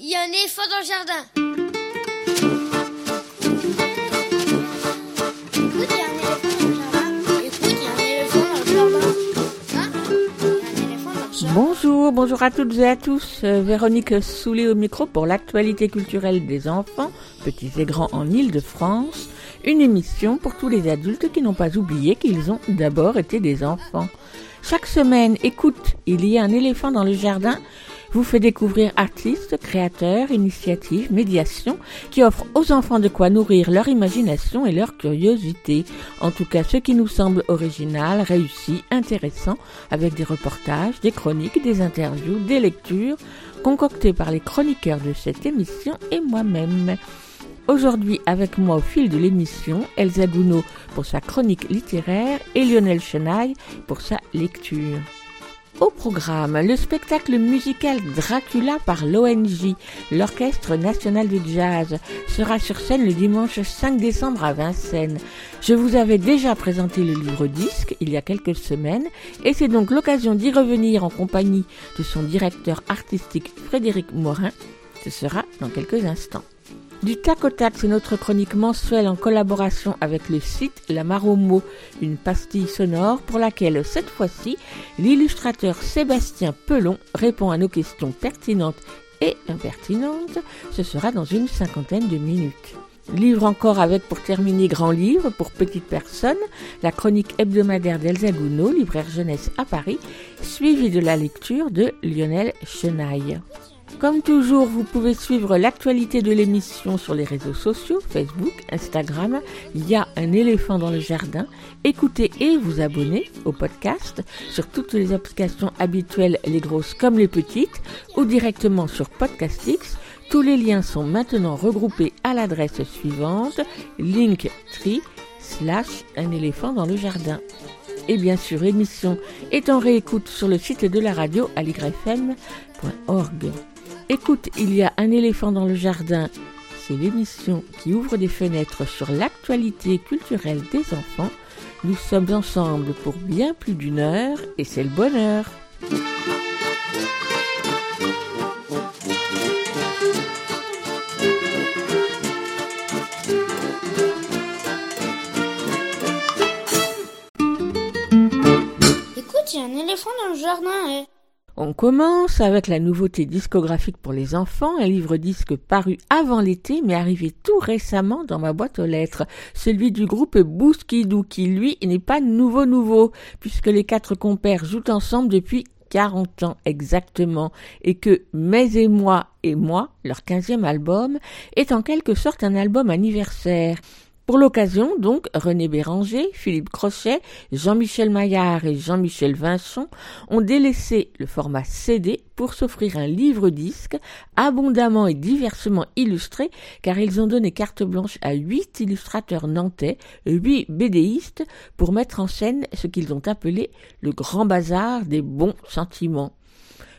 il y a un éléphant dans le jardin. Bonjour, bonjour à toutes et à tous. Euh, Véronique Soulet au micro pour l'actualité culturelle des enfants, petits et grands en Île-de-France. Une émission pour tous les adultes qui n'ont pas oublié qu'ils ont d'abord été des enfants. Chaque semaine, écoute, il y a un éléphant dans le jardin vous fait découvrir artistes, créateurs, initiatives, médiations qui offrent aux enfants de quoi nourrir leur imagination et leur curiosité. En tout cas, ce qui nous semble original, réussi, intéressant, avec des reportages, des chroniques, des interviews, des lectures, concoctées par les chroniqueurs de cette émission et moi-même. Aujourd'hui, avec moi au fil de l'émission, Elsa Gounod pour sa chronique littéraire et Lionel Chenaille pour sa lecture. Au programme, le spectacle musical Dracula par l'ONJ, l'Orchestre national de jazz, sera sur scène le dimanche 5 décembre à Vincennes. Je vous avais déjà présenté le livre disque il y a quelques semaines et c'est donc l'occasion d'y revenir en compagnie de son directeur artistique Frédéric Morin. Ce sera dans quelques instants. Du tac au tac, c'est notre chronique mensuelle en collaboration avec le site La Maromo, une pastille sonore pour laquelle, cette fois-ci, l'illustrateur Sébastien Pelon répond à nos questions pertinentes et impertinentes. Ce sera dans une cinquantaine de minutes. Livre encore avec pour terminer grand livre pour petites personnes, la chronique hebdomadaire d'Elsa Gounod, libraire jeunesse à Paris, suivie de la lecture de Lionel Chenaille. Comme toujours, vous pouvez suivre l'actualité de l'émission sur les réseaux sociaux, Facebook, Instagram. Il y a un éléphant dans le jardin. Écoutez et vous abonnez au podcast sur toutes les applications habituelles, les grosses comme les petites, ou directement sur Podcastix. Tous les liens sont maintenant regroupés à l'adresse suivante, linktree slash un éléphant dans le jardin. Et bien sûr, émission est en réécoute sur le site de la radio aligrefm.org. Écoute, il y a un éléphant dans le jardin. C'est l'émission qui ouvre des fenêtres sur l'actualité culturelle des enfants. Nous sommes ensemble pour bien plus d'une heure et c'est le bonheur. Écoute, il y a un éléphant dans le jardin. eh. On commence avec la nouveauté discographique pour les enfants, un livre disque paru avant l'été mais arrivé tout récemment dans ma boîte aux lettres, celui du groupe Bouskidou qui lui n'est pas nouveau nouveau puisque les quatre compères jouent ensemble depuis 40 ans exactement et que Mais et moi et moi, leur quinzième album, est en quelque sorte un album anniversaire. Pour l'occasion, donc, René Béranger, Philippe Crochet, Jean-Michel Maillard et Jean-Michel Vincent ont délaissé le format CD pour s'offrir un livre-disque abondamment et diversement illustré car ils ont donné carte blanche à huit illustrateurs nantais, huit BDistes pour mettre en scène ce qu'ils ont appelé le grand bazar des bons sentiments.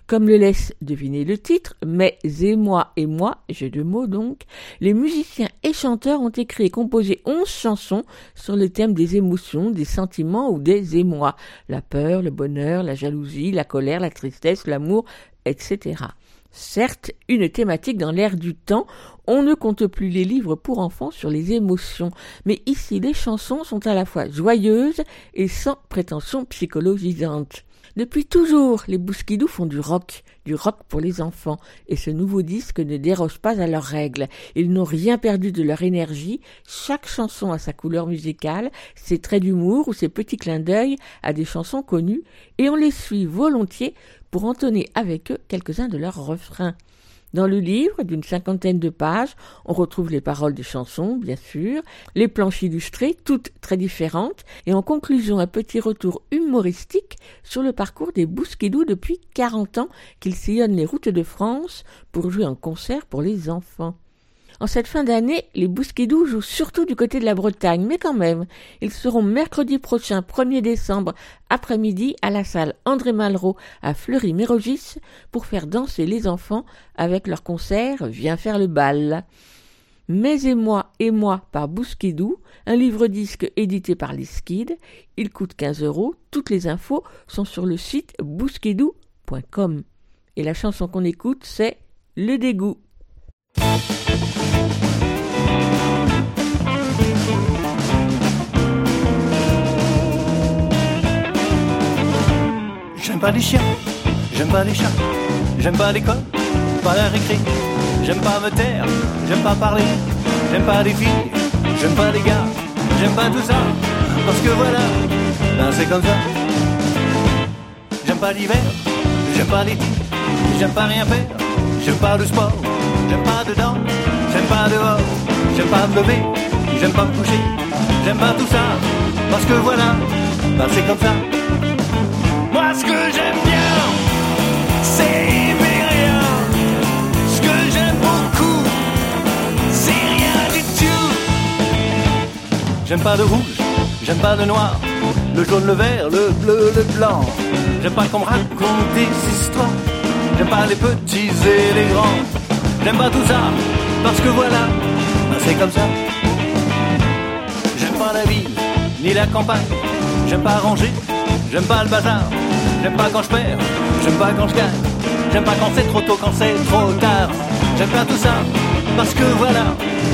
Comme le laisse deviner le titre, mais et moi et moi, jeu de mots donc, les musiciens et chanteurs ont écrit et composé onze chansons sur le thème des émotions, des sentiments ou des émois, la peur, le bonheur, la jalousie, la colère, la tristesse, l'amour, etc. Certes, une thématique dans l'air du temps, on ne compte plus les livres pour enfants sur les émotions, mais ici les chansons sont à la fois joyeuses et sans prétention psychologisante. Depuis toujours, les Bouskidou font du rock, du rock pour les enfants, et ce nouveau disque ne déroge pas à leurs règles. Ils n'ont rien perdu de leur énergie, chaque chanson a sa couleur musicale, ses traits d'humour ou ses petits clins d'œil à des chansons connues, et on les suit volontiers pour entonner avec eux quelques-uns de leurs refrains. Dans le livre, d'une cinquantaine de pages, on retrouve les paroles des chansons, bien sûr, les planches illustrées, toutes très différentes, et en conclusion un petit retour humoristique sur le parcours des Bousquidou depuis 40 ans qu'ils sillonnent les routes de France pour jouer en concert pour les enfants. En cette fin d'année, les Bousquidou jouent surtout du côté de la Bretagne, mais quand même, ils seront mercredi prochain, 1er décembre, après-midi, à la salle André Malraux à Fleury-Mérogis pour faire danser les enfants avec leur concert Viens faire le bal. Mais et moi et moi par Bousquidou, un livre-disque édité par les Skids. Il coûte 15 euros. Toutes les infos sont sur le site bousquidou.com. Et la chanson qu'on écoute, c'est Le dégoût. J'aime pas les chiens, j'aime pas les chats, j'aime pas l'école, pas la récré, j'aime pas me taire, j'aime pas parler, j'aime pas les filles, j'aime pas les gars, j'aime pas tout ça, parce que voilà, ben c'est comme ça. J'aime pas l'hiver, j'aime pas l'été, j'aime pas rien faire, j'aime pas le sport, j'aime pas dedans, pas dehors, j'aime pas me lever, j'aime pas me coucher, j'aime pas tout ça, parce que voilà, ben c'est comme ça. Moi, ce que j'aime bien, c'est rien. Ce que j'aime beaucoup, c'est rien du tout. J'aime pas le rouge, j'aime pas le noir, le jaune, le vert, le bleu, le blanc. J'aime pas qu'on me raconte des histoires. J'aime pas les petits et les grands. J'aime pas tout ça, parce que voilà, ben c'est comme ça. J'aime pas la ville, ni la campagne. J'aime pas ranger, j'aime pas le bazar. J'aime pas quand je perds, j'aime pas quand je gagne. J'aime pas quand c'est trop tôt, quand c'est trop tard. J'aime pas tout ça, parce que voilà,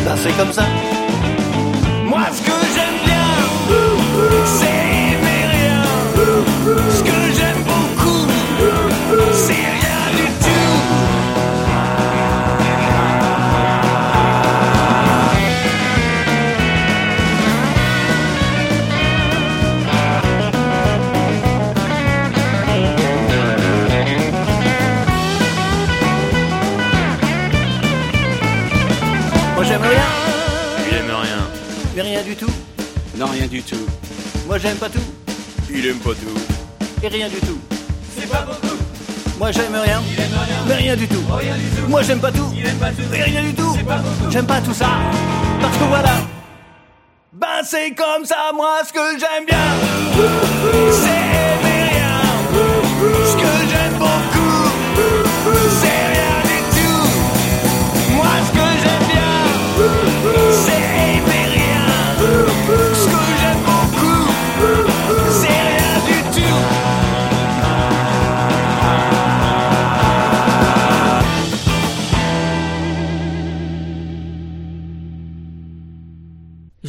ben c'est comme ça. Moi, ce que rien, Il aime rien. mais rien du tout. Non, rien du tout. Moi, j'aime pas tout, Il aime pas tout. et rien du tout. C'est pas beaucoup. Moi, j'aime rien, mais rien du tout. Moi, j'aime pas tout, et rien du tout. J'aime pas tout ça, parce que voilà. Ben, c'est comme ça, moi, ce que j'aime bien. C'est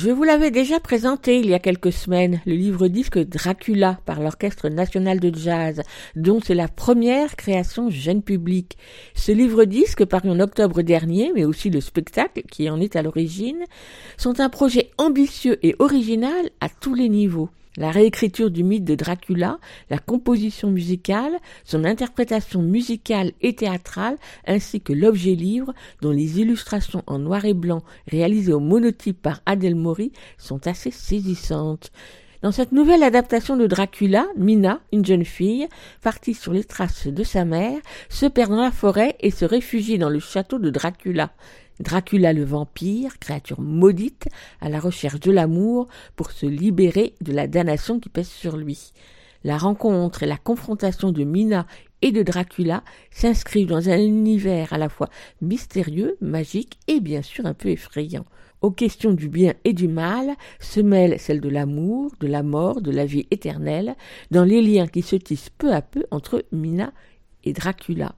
Je vous l'avais déjà présenté il y a quelques semaines, le livre-disque Dracula par l'Orchestre national de jazz, dont c'est la première création jeune public. Ce livre-disque, paru en octobre dernier, mais aussi le spectacle qui en est à l'origine, sont un projet ambitieux et original à tous les niveaux. La réécriture du mythe de Dracula, la composition musicale, son interprétation musicale et théâtrale, ainsi que l'objet livre, dont les illustrations en noir et blanc réalisées au monotype par Adèle Maury sont assez saisissantes. Dans cette nouvelle adaptation de Dracula, Mina, une jeune fille, partie sur les traces de sa mère, se perd dans la forêt et se réfugie dans le château de Dracula. Dracula le vampire, créature maudite, à la recherche de l'amour pour se libérer de la damnation qui pèse sur lui. La rencontre et la confrontation de Mina et de Dracula s'inscrivent dans un univers à la fois mystérieux, magique et bien sûr un peu effrayant. Aux questions du bien et du mal se mêlent celles de l'amour, de la mort, de la vie éternelle, dans les liens qui se tissent peu à peu entre Mina et Dracula.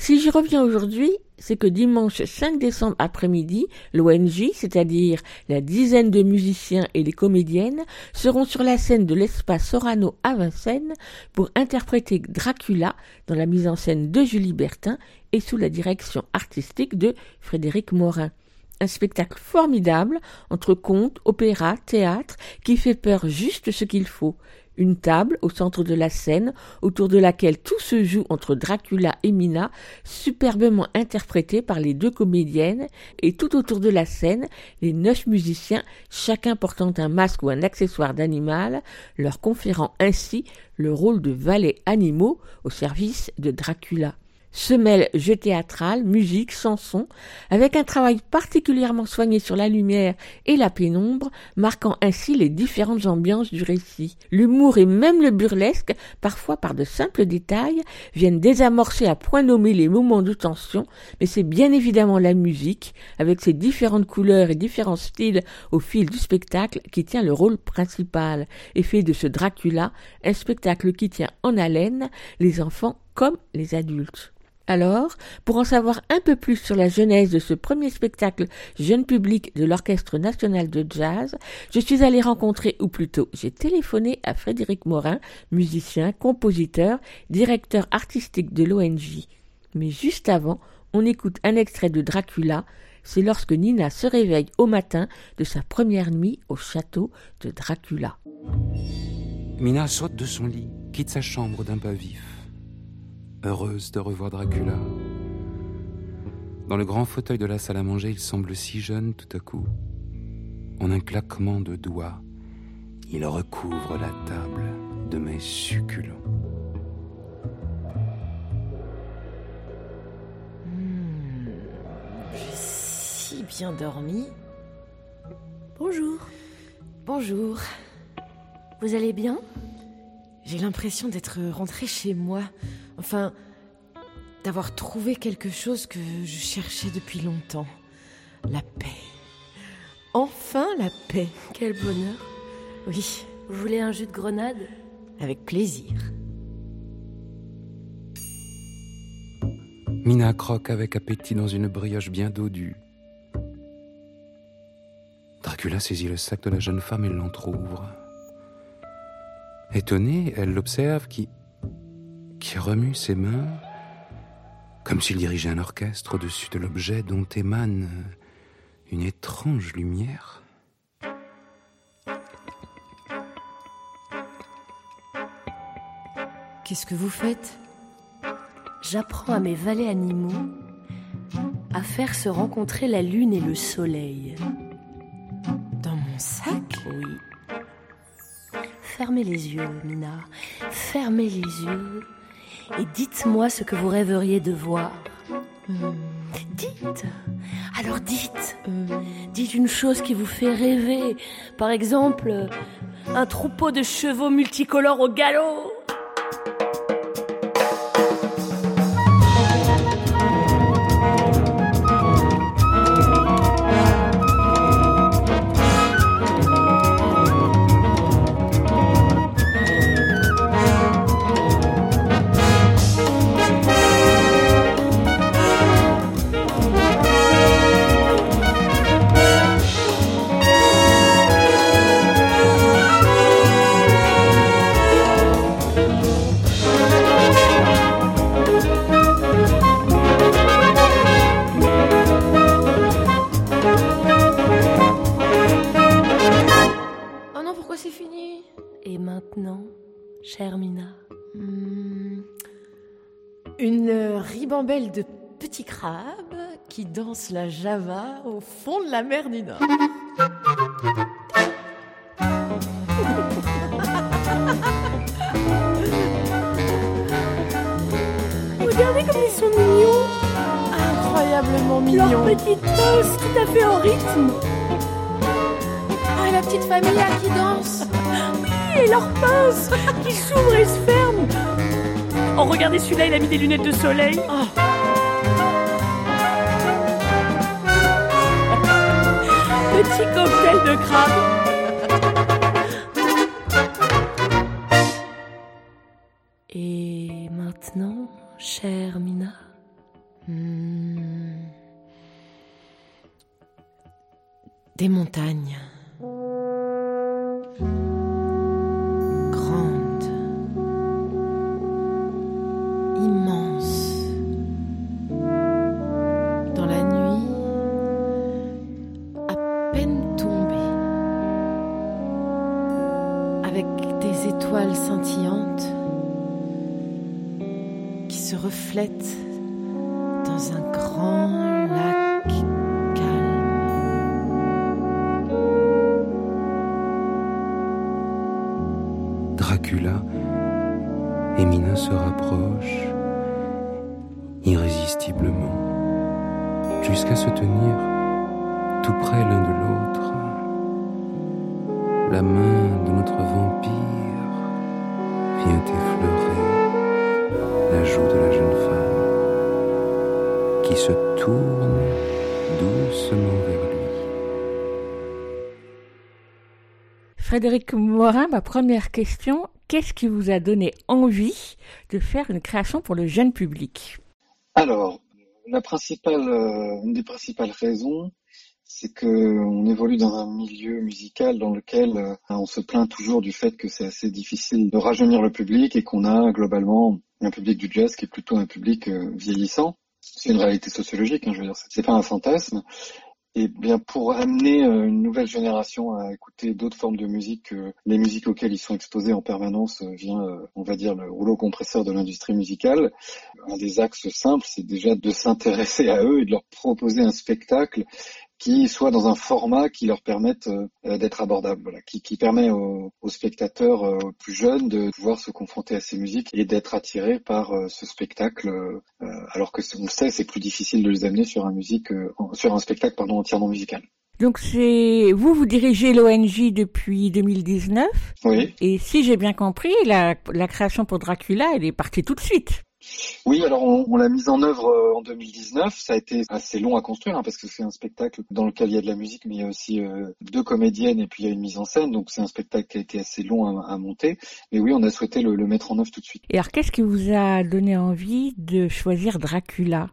Si j'y reviens aujourd'hui, c'est que dimanche 5 décembre après-midi, l'ONJ, c'est-à-dire la dizaine de musiciens et les comédiennes, seront sur la scène de l'espace Sorano à Vincennes pour interpréter Dracula dans la mise en scène de Julie Bertin et sous la direction artistique de Frédéric Morin. Un spectacle formidable entre contes, opéra, théâtre qui fait peur juste ce qu'il faut. Une table au centre de la scène autour de laquelle tout se joue entre Dracula et Mina, superbement interprété par les deux comédiennes, et tout autour de la scène, les neuf musiciens, chacun portant un masque ou un accessoire d'animal, leur conférant ainsi le rôle de valets animaux au service de Dracula se mêlent jeu théâtral, musique, chanson, avec un travail particulièrement soigné sur la lumière et la pénombre, marquant ainsi les différentes ambiances du récit. L'humour et même le burlesque, parfois par de simples détails, viennent désamorcer à point nommé les moments de tension, mais c'est bien évidemment la musique, avec ses différentes couleurs et différents styles au fil du spectacle, qui tient le rôle principal, et fait de ce Dracula un spectacle qui tient en haleine les enfants comme les adultes. Alors, pour en savoir un peu plus sur la genèse de ce premier spectacle jeune public de l'Orchestre national de jazz, je suis allée rencontrer, ou plutôt j'ai téléphoné à Frédéric Morin, musicien, compositeur, directeur artistique de l'ONG. Mais juste avant, on écoute un extrait de Dracula, c'est lorsque Nina se réveille au matin de sa première nuit au château de Dracula. Mina saute de son lit, quitte sa chambre d'un pas vif heureuse de revoir Dracula. Dans le grand fauteuil de la salle à manger, il semble si jeune tout à coup. En un claquement de doigts, il recouvre la table de mes succulents. Hmm, J'ai si bien dormi. Bonjour. Bonjour. Vous allez bien? J'ai l'impression d'être rentrée chez moi. Enfin, d'avoir trouvé quelque chose que je cherchais depuis longtemps. La paix. Enfin la paix. Quel bonheur. Oui, Vous voulez un jus de grenade? Avec plaisir. Mina croque avec appétit dans une brioche bien dodue. Dracula saisit le sac de la jeune femme et l'entr'ouvre. Étonnée, elle l'observe qui. qui remue ses mains comme s'il dirigeait un orchestre au-dessus de l'objet dont émane une étrange lumière. Qu'est-ce que vous faites? J'apprends à mes valets animaux à faire se rencontrer la lune et le soleil. Dans mon sac? Oui. Fermez les yeux, Mina. Fermez les yeux et dites-moi ce que vous rêveriez de voir. Hmm. Dites. Alors dites. Dites une chose qui vous fait rêver. Par exemple, un troupeau de chevaux multicolores au galop. Une ribambelle de petits crabes qui dansent la java au fond de la mer du Nord. regardez comme ils sont mignons. Incroyablement Leur mignon. petite danse tout à fait en rythme. Ah, et la petite famille là qui danse. Et leurs pinces qui s'ouvrent et se ferment. Oh, regardez celui-là, il a mis des lunettes de soleil. Petit cocktail de crabe. Et maintenant, chère Mina, Hmm. Des montagnes. Dans un grand lac calme. Dracula et Mina se rapprochent irrésistiblement jusqu'à se tenir tout près l'un de l'autre. La main de notre vampire vient effleurer la joue de la jeune femme qui se tourne doucement vers lui. Frédéric Morin, ma première question, qu'est-ce qui vous a donné envie de faire une création pour le jeune public? Alors, la principale, euh, une des principales raisons, c'est que on évolue dans un milieu musical dans lequel euh, on se plaint toujours du fait que c'est assez difficile de rajeunir le public et qu'on a globalement un public du jazz qui est plutôt un public euh, vieillissant. C'est une réalité sociologique, hein, je veux dire, c'est pas un fantasme. Et bien pour amener euh, une nouvelle génération à écouter d'autres formes de musique que les musiques auxquelles ils sont exposés en permanence euh, vient, euh, on va dire, le rouleau compresseur de l'industrie musicale. Un des axes simples, c'est déjà de s'intéresser à eux et de leur proposer un spectacle qui soit dans un format qui leur permette euh, d'être abordable, voilà, qui, qui permet aux, aux spectateurs euh, plus jeunes de pouvoir se confronter à ces musiques et d'être attirés par euh, ce spectacle, alors que on le sait, c'est plus difficile de les amener sur un musique, sur un spectacle pardon entièrement musical. Donc c'est vous, vous dirigez l'ONG depuis 2019. Oui. Et si j'ai bien compris, la, la création pour Dracula, elle est partie tout de suite. Oui, alors on, l'a mise en œuvre euh, en 2019. Ça a été assez long à construire hein, parce que c'est un spectacle dans lequel il y a de la musique, mais il y a aussi euh, deux comédiennes et puis il y a une mise en scène. Donc c'est un spectacle qui a été assez long à, monter. Mais oui, on a souhaité le, le mettre en œuvre tout de suite. Et alors qu'est-ce qui vous a donné envie de choisir Dracula?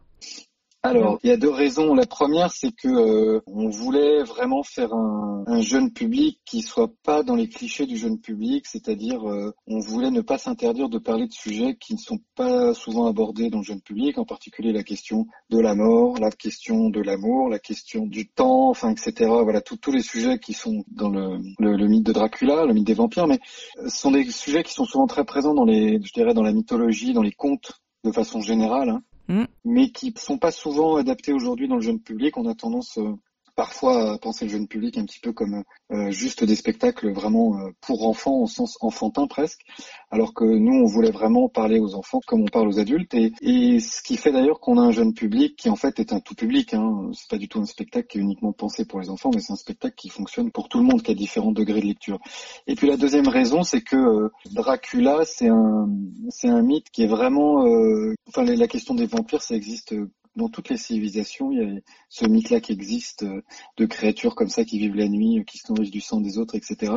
Alors, il y a deux raisons. La première, c'est que euh, on voulait vraiment faire un, un, jeune public qui soit pas dans les clichés du jeune public, c'est-à-dire euh, on voulait ne pas s'interdire de parler de sujets qui ne sont pas souvent abordés dans le jeune public, en particulier la question de la mort, la question de l'amour, la question du temps, enfin etc. Voilà, tous les sujets qui sont dans le, le, le, mythe de Dracula, le mythe des vampires, mais ce sont des sujets qui sont souvent très présents dans les, je dirais, dans la mythologie, dans les contes de façon générale. Hein Mm. mais qui sont pas souvent adaptés aujourd'hui dans le jeune public. On a tendance euh, parfois à penser le jeune public un petit peu comme euh, juste des spectacles vraiment euh, pour enfants au sens enfantin presque, alors que nous on voulait vraiment parler aux enfants comme on parle aux adultes et, et ce qui fait d'ailleurs qu'on a un jeune public qui en fait est un tout public. Hein. C'est pas du tout un spectacle qui est uniquement pensé pour les enfants, mais c'est un spectacle qui fonctionne pour tout le monde, qui a différents degrés de lecture. Et puis la deuxième raison, c'est que euh, Dracula c'est un c'est un mythe qui est vraiment, euh, enfin la question des vampires ça existe dans toutes les civilisations, il y a ce mythe-là qui existe euh, de créatures comme ça qui vivent la nuit, qui se nourrissent du sang des autres, etc.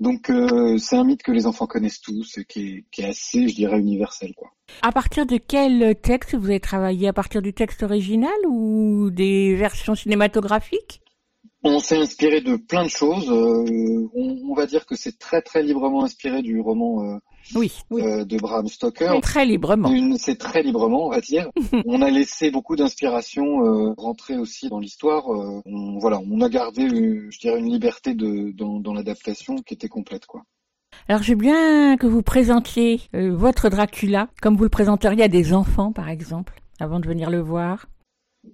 Donc euh, c'est un mythe que les enfants connaissent tous, qui est, qui est assez, je dirais, universel. À partir de quel texte vous avez travaillé? À partir du texte original ou des versions cinématographiques? On s'est inspiré de plein de choses. Euh, on, on, va dire que c'est très très librement inspiré du roman euh, oui, oui. Euh, de Bram Stoker. Très librement. C'est très librement, on va dire. on a laissé beaucoup d'inspiration rentrer aussi dans l'histoire. on, voilà, on a gardé, je dirais, une liberté de, dans, dans l'adaptation qui était complète, quoi. Alors j'ai bien que vous présentiez votre Dracula comme vous le présenteriez à des enfants, par exemple, avant de venir le voir.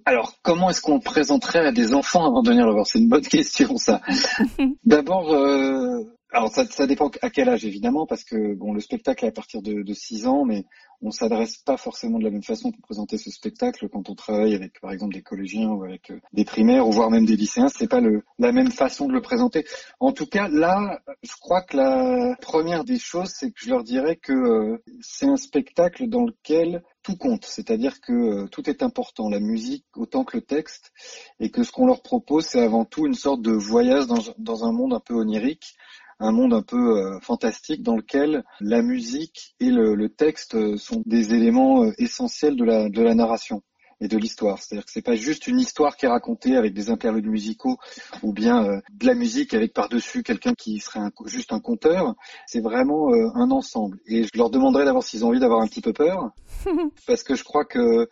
Alors, comment est-ce qu'on présenterait à des enfants avant de venir le voir? C'est une bonne question, ça. D'abord, euh, alors ça, ça, dépend à quel âge, évidemment, parce que bon, le spectacle est à partir de, de 6 ans, mais on s'adresse pas forcément de la même façon pour présenter ce spectacle quand on travaille avec, par exemple, des collégiens ou avec euh, des primaires ou voire même des lycéens. C'est pas le, la même façon de le présenter. En tout cas, là, je crois que la première des choses, c'est que je leur dirais que euh, c'est un spectacle dans lequel tout compte, c'est-à-dire que euh, tout est important, la musique autant que le texte, et que ce qu'on leur propose, c'est avant tout une sorte de voyage dans, un monde un peu onirique, un monde un peu euh, fantastique dans lequel la musique et le, texte sont des éléments euh, essentiels de la narration et de l'histoire. C'est-à-dire que c'est pas juste une histoire qui est racontée avec des interludes musicaux ou bien euh, de la musique avec par-dessus quelqu'un qui serait un, juste un conteur. C'est vraiment euh, un ensemble. Et je leur demanderai d'abord s'ils ont envie d'avoir un petit peu peur, parce que je crois que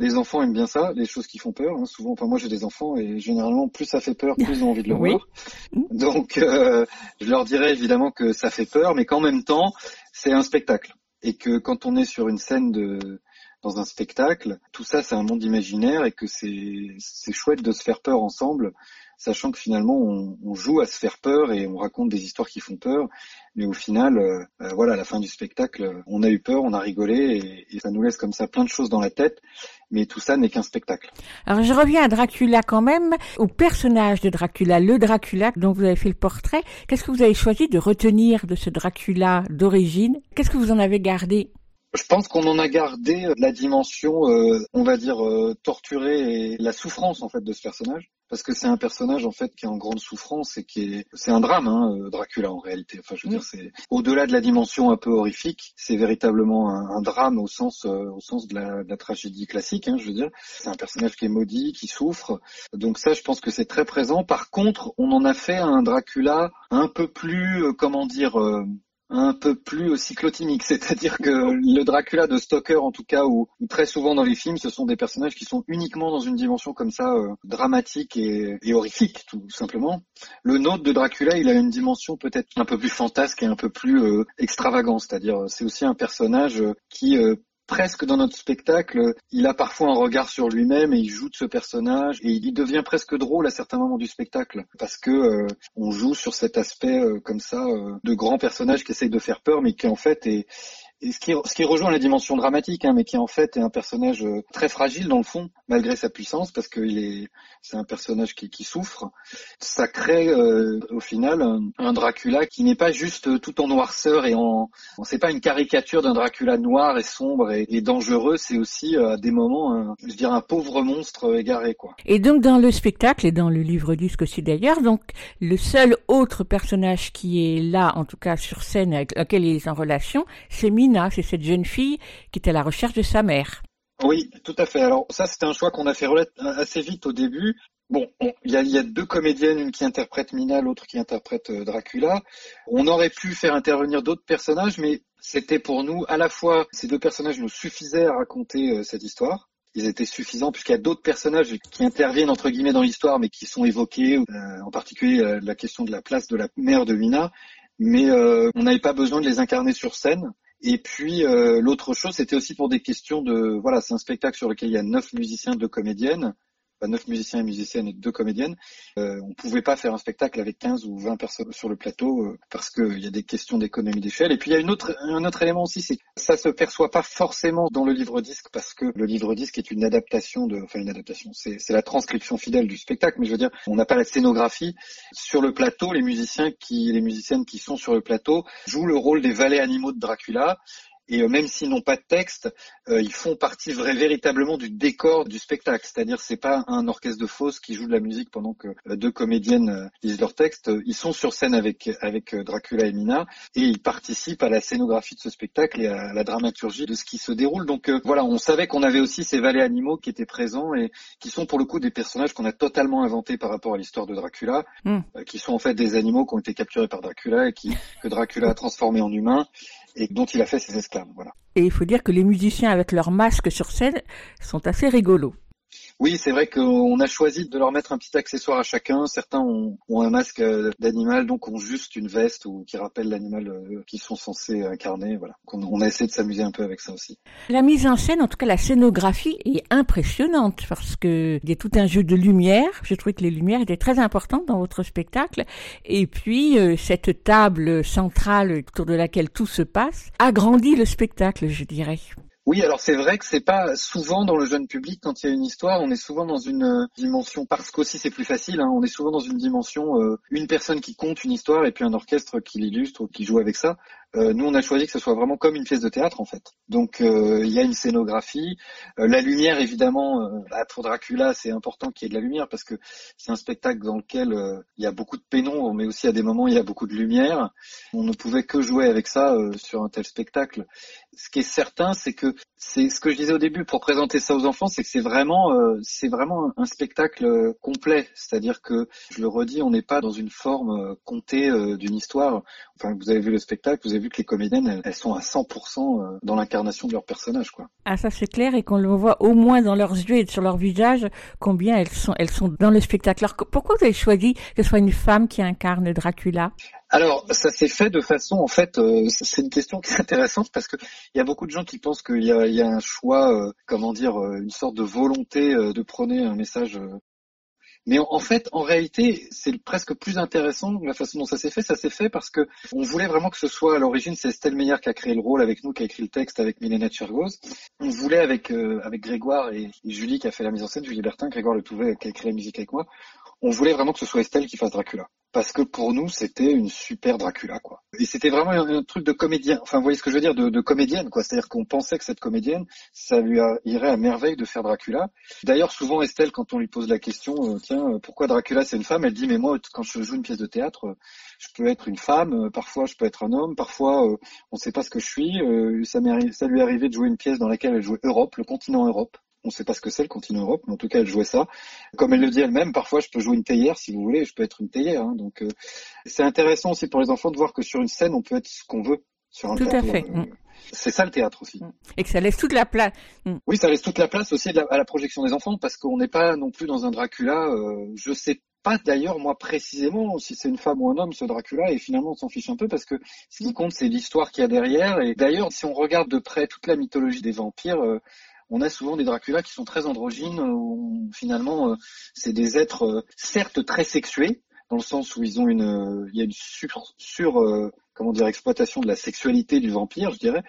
les enfants aiment bien ça, les choses qui font peur. Hein. Souvent, enfin moi j'ai des enfants et généralement plus ça fait peur, plus ils ont envie de le oui. voir. Donc euh, je leur dirais évidemment que ça fait peur, mais qu'en même temps c'est un spectacle et que quand on est sur une scène de dans un spectacle, tout ça c'est un monde imaginaire et que c'est chouette de se faire peur ensemble, sachant que finalement on, joue à se faire peur et on raconte des histoires qui font peur, mais au final, euh, voilà, à la fin du spectacle, on a eu peur, on a rigolé et ça nous laisse comme ça plein de choses dans la tête, mais tout ça n'est qu'un spectacle. Alors je reviens à Dracula quand même, au personnage de Dracula, le Dracula dont vous avez fait le portrait. Qu'est-ce que vous avez choisi de retenir de ce Dracula d'origine? Qu'est-ce que vous en avez gardé? Je pense qu'on en a gardé la dimension, euh, on va dire, euh, torturée et la souffrance en fait de ce personnage. parce que c'est un personnage en fait qui est en grande souffrance et qui est c'est un drame hein, euh, Dracula en réalité. Enfin je veux dire c'est au-delà de la dimension un peu horrifique, c'est véritablement un, drame au sens euh, au sens de la, de la tragédie classique. Hein, je veux dire c'est un personnage qui est maudit, qui souffre. Donc ça je pense que c'est très présent. Par contre on en a fait un Dracula un peu plus euh, comment dire un peu plus cyclotimique, c'est-à-dire que le Dracula de Stoker, en tout cas, ou, très souvent dans les films, ce sont des personnages qui sont uniquement dans une dimension comme ça, euh, dramatique et, horrifique, tout simplement. Le nôtre de Dracula, il a une dimension peut-être un peu plus fantasque et un peu plus euh, extravagant, c'est-à-dire c'est aussi un personnage qui euh, presque dans notre spectacle, il a parfois un regard sur lui-même et il joue de ce personnage et il devient presque drôle à certains moments du spectacle parce que euh, on joue sur cet aspect euh, comme ça euh, de grand personnage qui essaye de faire peur mais qui en fait est, ce qui, ce qui rejoint la dimension dramatique, hein, mais qui en fait est un personnage euh, très fragile dans le fond, malgré sa puissance, parce qu'il est, c'est un personnage qui, qui souffre. Ça crée euh, au final un, Dracula qui n'est pas juste tout en noirceur et en, c'est pas une caricature d'un Dracula noir et sombre et, dangereux, c'est aussi euh, à des moments, un, je dirais un pauvre monstre égaré, quoi. Et donc dans le spectacle et dans le livre disque aussi d'ailleurs, donc le seul autre personnage qui est là, en tout cas sur scène avec lequel il est en relation, c'est c'est cette jeune fille qui est à la recherche de sa mère. Oui, tout à fait. Alors ça, c'était un choix qu'on a fait assez vite au début. Bon, il y a, deux comédiennes, une qui interprète Mina, l'autre qui interprète euh, Dracula. On aurait pu faire intervenir d'autres personnages, mais c'était pour nous, à la fois, ces deux personnages nous suffisaient à raconter euh, cette histoire. Ils étaient suffisants puisqu'il y a d'autres personnages qui interviennent entre guillemets dans l'histoire, mais qui sont évoqués, euh, en particulier la question de la place de la mère de Mina. Mais on n'avait pas besoin de les incarner sur scène. Et puis euh, l'autre chose, c'était aussi pour des questions de voilà, c'est un spectacle sur lequel il y a neuf musiciens, deux comédiennes neuf musiciens et musiciennes et deux comédiennes. Euh, on pouvait pas faire un spectacle avec 15 ou 20 personnes sur le plateau euh, parce qu'il y a des questions d'économie d'échelle. Et puis il y a une autre, un autre élément aussi, c'est que ça se perçoit pas forcément dans le livre disque parce que le livre disque est une adaptation de, enfin une adaptation, c'est la transcription fidèle du spectacle. Mais je veux dire, on n'a pas la scénographie sur le plateau. Les musiciens qui, les musiciennes qui sont sur le plateau jouent le rôle des valets animaux de Dracula et euh, même s'ils n'ont pas de texte, euh, ils font partie vrai, véritablement du décor du spectacle. C'est-à-dire c'est pas un orchestre de fosse qui joue de la musique pendant que euh, deux comédiennes lisent leur texte. Ils sont sur scène avec avec Dracula et Mina et ils participent à la scénographie de ce spectacle et à la dramaturgie de ce qui se déroule. Donc voilà, on savait qu'on avait aussi ces valets animaux qui étaient présents et qui sont pour le coup des personnages qu'on a totalement inventés par rapport à l'histoire de Dracula, hmm. qui sont en fait des animaux qui ont été capturés par Dracula et qui que Dracula a transformés en humains et dont il a fait ses esclaves. Voilà. Et il faut dire que les musiciens avec leurs masques sur scène sont assez rigolos. Oui, c'est vrai qu'on a choisi de leur mettre un petit accessoire à chacun. Certains ont, un masque euh, d'animal, donc ont juste une veste ou qui rappelle l'animal euh, qu'ils sont censés incarner. Voilà. On, a essayé de s'amuser un peu avec ça aussi. La mise en scène, en tout cas la scénographie, est impressionnante parce que il y a tout un jeu de lumière. Je trouvais que les lumières étaient très importantes dans votre spectacle. Et puis euh, cette table centrale autour de laquelle tout se passe agrandit le spectacle, je dirais. Oui, alors c'est vrai que c'est pas souvent dans le jeune public quand il y a une histoire, on est souvent dans une euh, dimension parce qu'aussi c'est plus facile. Hein, on est souvent dans une dimension euh, une personne qui compte une histoire et puis un orchestre qui l'illustre ou qui joue avec ça. Euh, nous, on a choisi que ce soit vraiment comme une pièce de théâtre en fait. Donc euh, il y a une scénographie, euh, la lumière évidemment. Bah, pour Dracula, c'est important qu'il y ait de la lumière parce que c'est un spectacle dans lequel il y a beaucoup de pénombre, mais aussi à des moments il y a beaucoup de lumière. On ne pouvait que jouer avec ça sur un tel spectacle. Ce qui est certain, c'est que c'est ce que je disais au début pour présenter ça aux enfants, c'est que c'est vraiment c'est vraiment un spectacle complet. C'est-à-dire que je le redis, on n'est pas dans une forme comptée d'une histoire. Enfin, vous avez vu le spectacle, vous avez vu que les comédiennes, elles, sont à 100% euh, dans l'incarnation de leur personnage, quoi. Ah, ça c'est clair et qu'on le voit au moins dans leurs yeux et sur leur visage combien elles sont, elles sont dans le spectacle. Alors, pourquoi vous avez choisi que ce soit une femme qui incarne Dracula? Alors, ça s'est fait de façon, en fait, euh, c'est une question qui est intéressante parce que il y a beaucoup de gens qui pensent qu'il y, y a, un choix, euh, comment dire, une sorte de volonté de prôner un message mais en, fait, en réalité, c'est presque plus intéressant la façon dont ça s'est fait. Ça s'est fait parce que on voulait vraiment que ce soit à l'origine, c'est Estelle Meyer qui a créé le rôle avec nous, qui a écrit le texte avec Milena Tchergoz. On voulait avec euh, avec Grégoire et, Julie qui a fait la mise en scène, Julie Bertin, Grégoire Le Touvet qui a écrit la musique avec moi. On voulait vraiment que ce soit Estelle qui fasse Dracula. parce que pour nous c'était une super Dracula quoi. Et c'était vraiment un, truc de comédien. Enfin, vous voyez ce que je veux dire, de, comédienne quoi. C'est-à-dire qu'on pensait que cette comédienne, ça lui irait à merveille de faire Dracula. D'ailleurs, souvent Estelle, quand on lui pose la question, euh, tiens, euh, pourquoi Dracula c'est une femme, elle dit mais moi quand je joue une pièce de théâtre, euh, je peux être une femme, parfois je peux être un homme, parfois on ne sait pas ce que je suis. ça, ça lui est arrivé de jouer une pièce dans laquelle elle jouait Europe, le continent Europe on ne sait pas ce que c'est le continent Europe, mais en tout cas elle jouait ça. Comme elle le dit elle-même, parfois je peux jouer une théière si vous voulez, je peux être une théière. Hein. donc euh, c'est intéressant aussi pour les enfants de voir que sur une scène on peut être ce qu'on veut sur un tout à fait. Euh, c'est ça le théâtre aussi. Et que ça laisse toute la place. Mm. Oui, ça laisse toute la place aussi à la projection des enfants parce qu'on n'est pas non plus dans un Dracula. Euh, je sais pas d'ailleurs moi précisément si c'est une femme ou un homme ce Dracula et finalement on s'en fiche un peu parce que ce qui compte c'est l'histoire qu'il y a derrière et d'ailleurs si on regarde de près toute la mythologie des vampires on a souvent des Dracula qui sont très androgynes, où finalement euh, c'est des êtres euh, certes très sexués, dans le sens où ils ont une, euh, il y a une sur, sur comment dire, exploitation de la sexualité du vampire, je dirais,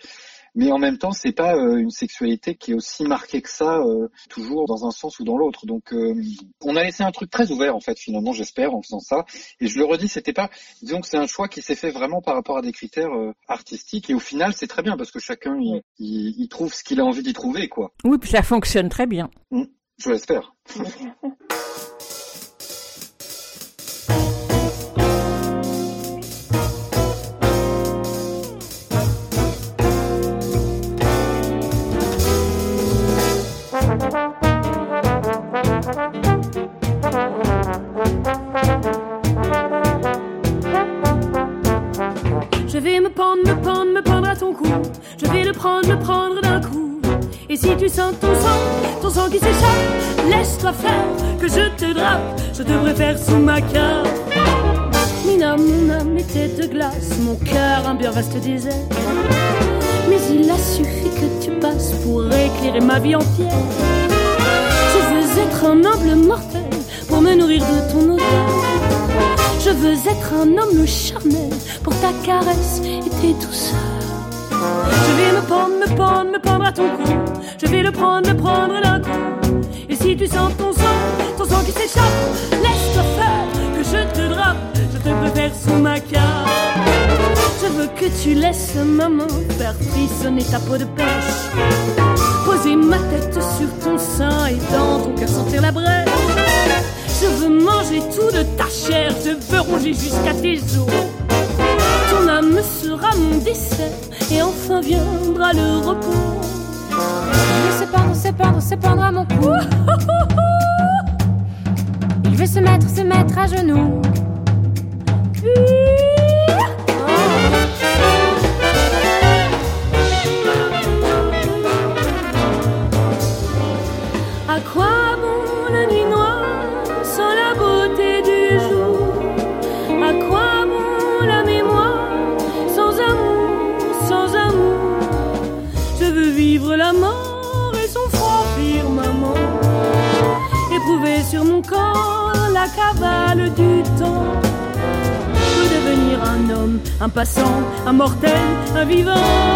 mais en même temps c'est pas euh, une sexualité qui est aussi marquée que ça euh, toujours dans un sens ou dans l'autre. Donc euh, on a laissé un truc très ouvert en fait finalement j'espère en faisant ça. Et je le redis c'était pas disons que c'est un choix qui s'est fait vraiment par rapport à des critères artistiques. Et au final c'est très bien parce que chacun il, il, trouve ce qu'il a envie d'y trouver quoi. Oui puis ça fonctionne très bien. Mmh, je l'espère qui s'échappe, laisse-toi faire que je te drape. Je te préfère sous ma carte. Mina, mon âme était de glace, mon cœur un bien vaste désert. Mais il a suffi que tu passes pour éclairer ma vie entière. Je veux être un noble mortel pour me nourrir de ton odeur. Je veux être un homme charnel pour ta caresse et tes douceurs. Je vais me pendre, me pendre, me pendre à ton cou. Je vais le prendre, le prendre d'un coup. Et si tu sens ton sang, ton sang qui s'échappe, laisse-toi faire que je te drape. Je te préfère sous ma carte. Je veux que tu laisses ma main faire frissonner ta peau de pêche. Poser ma tête sur ton sein et dans ton cœur sentir la brèche. Je veux manger tout de ta chair, je veux ronger jusqu'à tes os. Ton âme sera mon dessert, et enfin viendra le repos. Se pendre, se pendre, se pendre à mon cou. Il veut se mettre, se mettre à genoux. la un passant, un mortel, un vivant.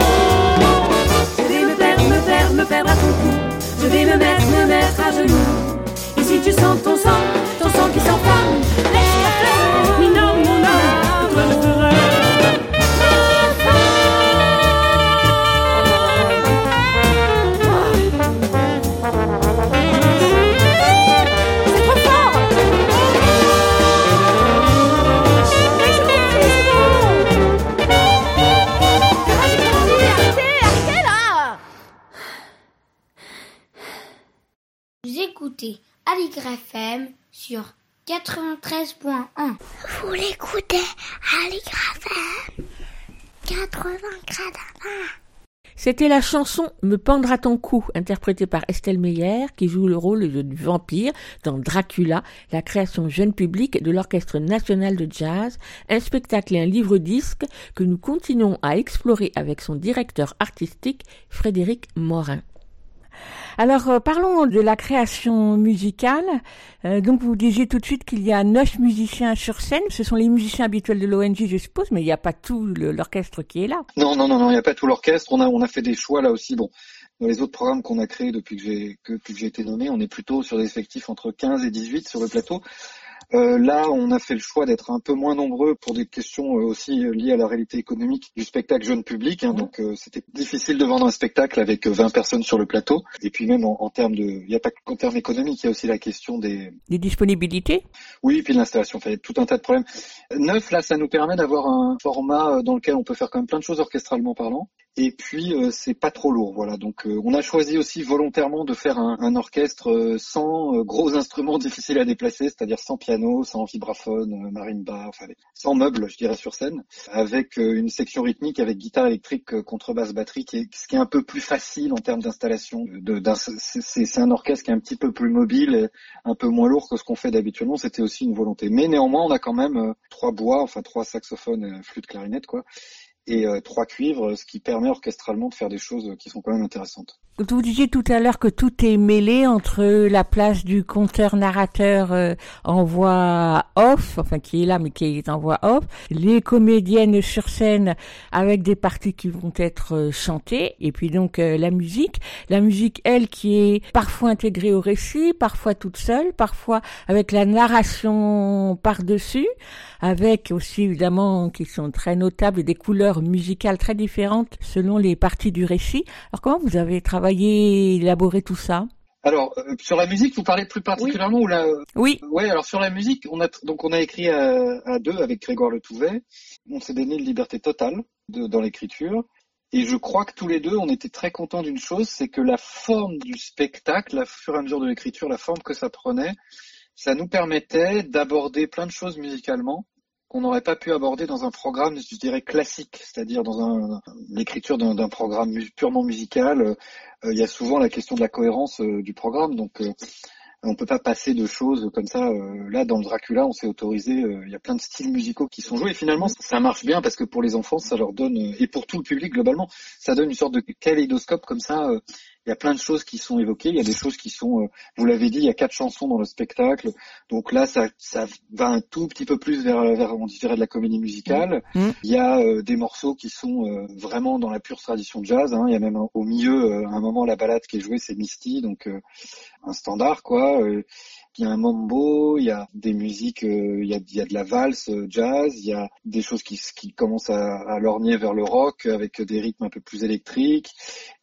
Je vais me perdre, me perdre, me perdre à ton cou. Je vais me mettre, me mettre à genoux. Et si tu sens ton sang, ton sang qui s'enflamme, écoutez Aligre FM sur 93.1. Vous l'écoutez Aligre FM 80 C'était la chanson Me pendre à ton cou, interprétée par Estelle Meyer, qui joue le rôle de vampire dans Dracula, la création jeune public de l'Orchestre national de jazz, un spectacle et un livre-disque que nous continuons à explorer avec son directeur artistique, Frédéric Morin. Alors euh, parlons de la création musicale. Euh, donc vous disiez tout de suite qu'il y a neuf musiciens sur scène. Ce sont les musiciens habituels de l'ONG, je suppose, mais il n'y a pas tout l'orchestre qui est là. Non, non, non, non, il n'y a pas tout l'orchestre. On a, on a fait des choix là aussi. Bon, dans les autres programmes qu'on a créés depuis que j'ai que, que j'ai été nommé, on est plutôt sur des effectifs entre 15 et 18 sur le plateau. Euh, là, on a fait le choix d'être un peu moins nombreux pour des questions euh, aussi liées à la réalité économique du spectacle jeune public. Hein, Donc, euh, c'était difficile de vendre un spectacle avec 20 personnes sur le plateau. Et puis même en, en termes de, il n'y a pas qu'en termes économiques, il y a aussi la question des des disponibilités. Oui, et puis l'installation. Enfin, il y a tout un tas de problèmes. Neuf, là, ça nous permet d'avoir un format dans lequel on peut faire quand même plein de choses orchestralement parlant. Et puis euh, c'est pas trop lourd, voilà. Donc euh, on a choisi aussi volontairement de faire un, un orchestre euh, sans gros instruments difficiles à déplacer, c'est-à-dire sans piano, sans vibraphone, marimba, enfin sans meubles, je dirais sur scène, avec une section rythmique avec guitare électrique, contrebasse, batterie, qui est, ce qui est un peu plus facile en termes d'installation. C'est un orchestre qui est un petit peu plus mobile, un peu moins lourd que ce qu'on fait d'habituellement. C'était aussi une volonté. Mais néanmoins, on a quand même trois bois, enfin trois saxophones, flûte, clarinette, quoi et euh, trois cuivres, ce qui permet orchestralement de faire des choses qui sont quand même intéressantes. Vous disiez tout à l'heure que tout est mêlé entre la place du conteur-narrateur euh, en voix off, enfin qui est là mais qui est en voix off, les comédiennes sur scène avec des parties qui vont être euh, chantées, et puis donc euh, la musique. La musique, elle, qui est parfois intégrée au récit, parfois toute seule, parfois avec la narration par-dessus, avec aussi évidemment, qui sont très notables, des couleurs musicales très différentes selon les parties du récit. Alors comment vous avez travaillé élaboré tout ça? Alors euh, sur la musique, vous parlez plus particulièrement oui. ou la Oui. Ouais, alors sur la musique, on a donc on a écrit à, à deux avec Grégoire Le Touvet. On s'est donné une liberté totale de, dans l'écriture. Et je crois que tous les deux, on était très contents d'une chose, c'est que la forme du spectacle, la fur et à mesure de l'écriture, la forme que ça prenait, ça nous permettait d'aborder plein de choses musicalement qu'on n'aurait pas pu aborder dans un programme, je dirais, classique, c'est-à-dire dans l'écriture d'un programme purement musical. Euh, il y a souvent la question de la cohérence euh, du programme, donc euh, on peut pas passer de choses comme ça. là, dans le Dracula, on s'est autorisé. Il y a plein de styles musicaux qui sont joués. Et finalement, ça marche bien parce que pour les enfants, ça leur donne et pour tout le public globalement, ça donne une sorte de kaléidoscope comme ça il y a plein de choses qui sont évoquées. Il y a des choses qui sont, euh, vous l'avez dit, il y a quatre chansons dans le spectacle. Donc là, ça, ça va un tout petit peu plus vers, vers on dirait de la comédie musicale. Mmh. Il y a euh, des morceaux qui sont euh, vraiment dans la pure tradition jazz. Hein. Il y a même un, au milieu, à un moment, la balade qui est jouée, c'est Misty, donc un standard, quoi il y a un mambo, il y a des musiques, euh, il, y a, y a, de la valse euh, jazz, il y a des choses qui, qui commencent à, à, lorgner vers le rock avec des rythmes un peu plus électriques.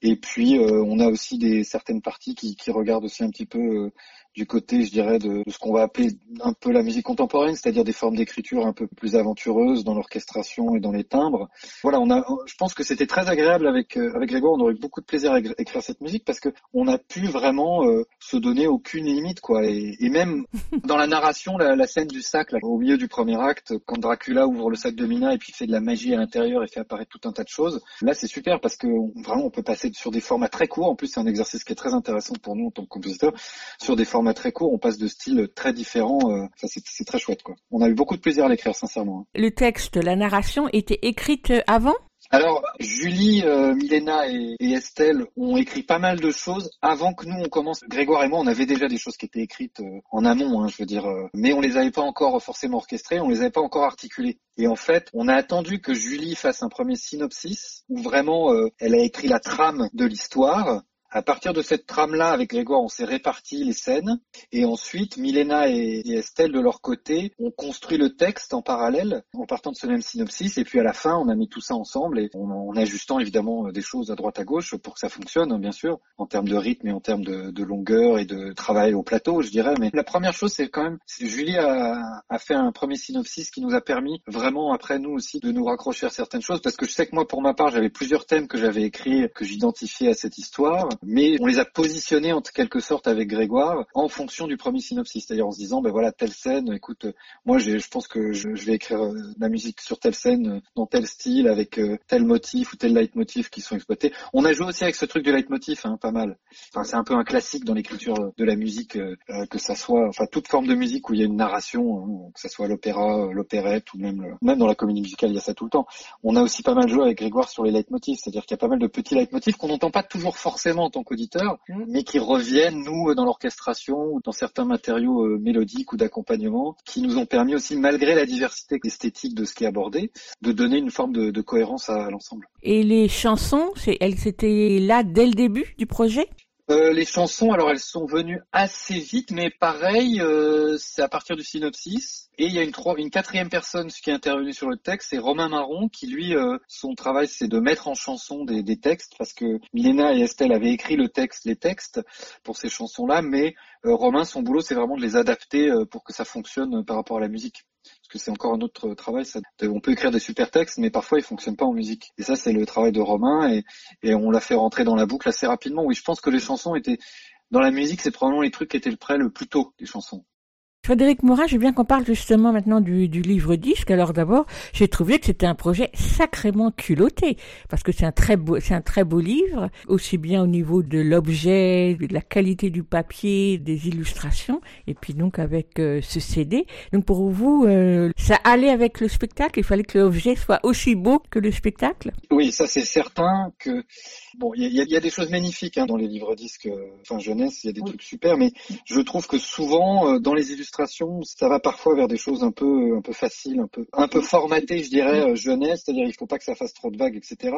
Et puis euh, on a aussi des certaines parties qui, qui regardent aussi un petit peu du côté, je dirais, de, ce qu'on va appeler un peu la musique contemporaine, c'est-à-dire des formes d'écriture un peu plus aventureuses dans l'orchestration et dans les timbres. Voilà, on a, je pense que c'était très agréable avec euh, avec Grégoire. On aurait eu beaucoup de plaisir à écrire cette musique parce que on a pu vraiment euh, se donner aucune limite, quoi. Et, et même dans la narration, la, la scène du sac, là, au milieu du premier acte, quand Dracula ouvre le sac de Mina et puis fait de la magie à l'intérieur et fait apparaître tout un tas de choses. Là, c'est super parce que vraiment, on peut passer sur des formats très courts. En plus, c'est un exercice qui est très intéressant pour nous en tant que compositeur sur des formats très courts, on passe de styles très différents. Euh, c'est très chouette, quoi. On a eu beaucoup de plaisir à l'écrire, sincèrement. Le texte, la narration était écrite avant? Alors, Julie, euh, Milena et, et, Estelle ont écrit pas mal de choses avant que nous on commence. Grégoire et moi, on avait déjà des choses qui étaient écrites euh, en amont, hein, je veux dire, euh, mais on les avait pas encore forcément orchestrées, on les avait pas encore articulées. Et en fait, on a attendu que Julie fasse un premier synopsis où vraiment euh, elle a écrit la trame de l'histoire à partir de cette trame-là, avec Grégoire, on s'est réparti les scènes. Et ensuite, Milena et, Estelle, de leur côté, ont construit le texte en parallèle, en partant de ce même synopsis. Et puis à la fin, on a mis tout ça ensemble et en, ajustant évidemment des choses à droite à gauche pour que ça fonctionne, hein, bien sûr, en termes de rythme et en termes de, longueur et de travail au plateau, je dirais. Mais la première chose, c'est quand même, Julie a, a, fait un premier synopsis qui nous a permis vraiment, après nous aussi, de nous raccrocher à certaines choses. Parce que je sais que moi, pour ma part, j'avais plusieurs thèmes que j'avais écrits, que j'identifiais à cette histoire mais on les a positionnés en quelque sorte avec Grégoire en fonction du premier synopsis, c'est-à-dire en se disant, ben voilà, telle scène, écoute, moi je pense que je, vais écrire euh, la musique sur telle scène, euh, dans tel style, avec euh, tel motif ou tel leitmotiv qui sont exploités. On a joué aussi avec ce truc du leitmotiv, hein, pas mal. Enfin, c'est un peu un classique dans l'écriture de la musique, que ça soit, enfin toute forme de musique où il y a une narration, hein, que ça soit l'opéra, l'opérette ou même même dans la comédie musicale, il y a ça tout le temps. On a aussi pas mal joué avec Grégoire sur les leitmotivs, c'est-à-dire qu'il y a pas mal de petits leitmotivs qu'on n'entend pas toujours forcément en tant qu'auditeur mais qui reviennent, nous, dans l'orchestration ou dans certains matériaux euh, mélodiques ou d'accompagnement, qui nous ont permis aussi, malgré la diversité esthétique de ce qui est abordé, de donner une forme de, de cohérence à, à l'ensemble. Et les chansons, elles étaient là dès le début du projet? Euh, les chansons, alors elles sont venues assez vite, mais pareil, euh, c'est à partir du synopsis. Et il y a une, trois, une quatrième personne qui est intervenue sur le texte, c'est Romain Marron, qui lui, euh, son travail, c'est de mettre en chanson des, des, textes, parce que Milena et Estelle avaient écrit le texte, les textes pour ces chansons-là, mais Romain, son boulot, c'est vraiment de les adapter euh, pour que ça fonctionne par rapport à la musique parce que c'est encore un autre travail. On peut écrire des super textes, mais parfois ils fonctionnent pas en musique. Et ça, c'est le travail de Romain, et, et on l'a fait rentrer dans la boucle assez rapidement. Oui, je pense que les chansons étaient dans la musique, c'est probablement les trucs qui étaient le prêt le plus tôt, les chansons. Frédéric Morin, j'ai bien qu'on parle justement maintenant du, du livre disque. Alors d'abord, j'ai trouvé que c'était un projet sacrément culotté parce que c'est un très beau, c'est un très beau livre, aussi bien au niveau de l'objet, de la qualité du papier, des illustrations, et puis donc avec euh, ce CD. Donc pour vous, euh, ça allait avec le spectacle? Il fallait que l'objet soit aussi beau que le spectacle? Oui, ça c'est certain que Bon, il y a, y a, des choses magnifiques hein, dans les livres disques, euh, enfin jeunesse, il y a des trucs super, mais je trouve que souvent euh, dans les illustrations, ça va parfois vers des choses un peu, un peu faciles, un peu, un peu formatées, je dirais euh, jeunesse, c'est-à-dire il faut pas que ça fasse trop de vagues, etc.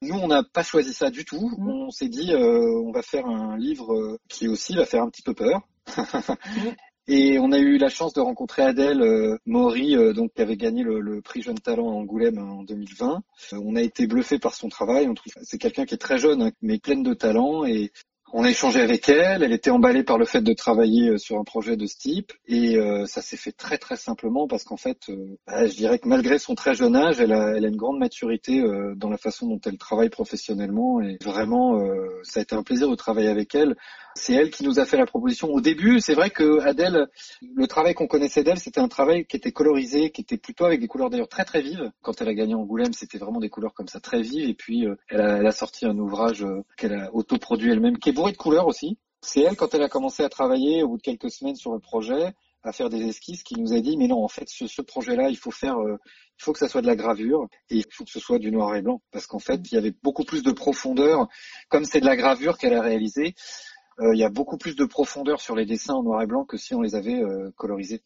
Nous, on n'a pas choisi ça du tout. On s'est dit, on va faire un livre qui aussi va faire un petit peu peur. Et on a eu la chance de rencontrer Adèle euh, Maury, euh, donc qui avait gagné le, prix Jeune Talent à Angoulême en 2020. Euh, on a été bluffé par son travail. On trouve c'est quelqu'un qui est très jeune, hein, mais pleine de talent. Et on a échangé avec elle. Elle était emballée par le fait de travailler sur un projet de ce type, et euh, ça s'est fait très très simplement parce qu'en fait, bah, je dirais que malgré son très jeune âge, elle a, elle a une grande maturité dans la façon dont elle travaille professionnellement. Et vraiment, ça a été un plaisir de travailler avec elle. C'est elle qui nous a fait la proposition. Au début, c'est vrai que Adèle, le travail qu'on connaissait d'elle, c'était un travail qui était colorisé, qui était plutôt avec des couleurs d'ailleurs très très vives. Quand elle a gagné Angoulême, c'était vraiment des couleurs comme ça très vives. Et puis, euh, elle, a, elle, a, sorti un ouvrage euh, qu'elle a autoproduit elle-même, qui est de aussi. C'est elle, quand elle a commencé à travailler au bout de quelques semaines sur le projet, à faire des esquisses, qui nous a dit mais non, en fait, ce, projet-là, il faut faire, euh, il faut que ça soit de la gravure et il faut que ce soit du noir et blanc, parce qu'en fait, il y avait beaucoup plus de profondeur, comme c'est de la gravure qu'elle a réalisée il y a beaucoup plus de profondeur sur les dessins en noir et blanc que si on les avait euh, colorisés.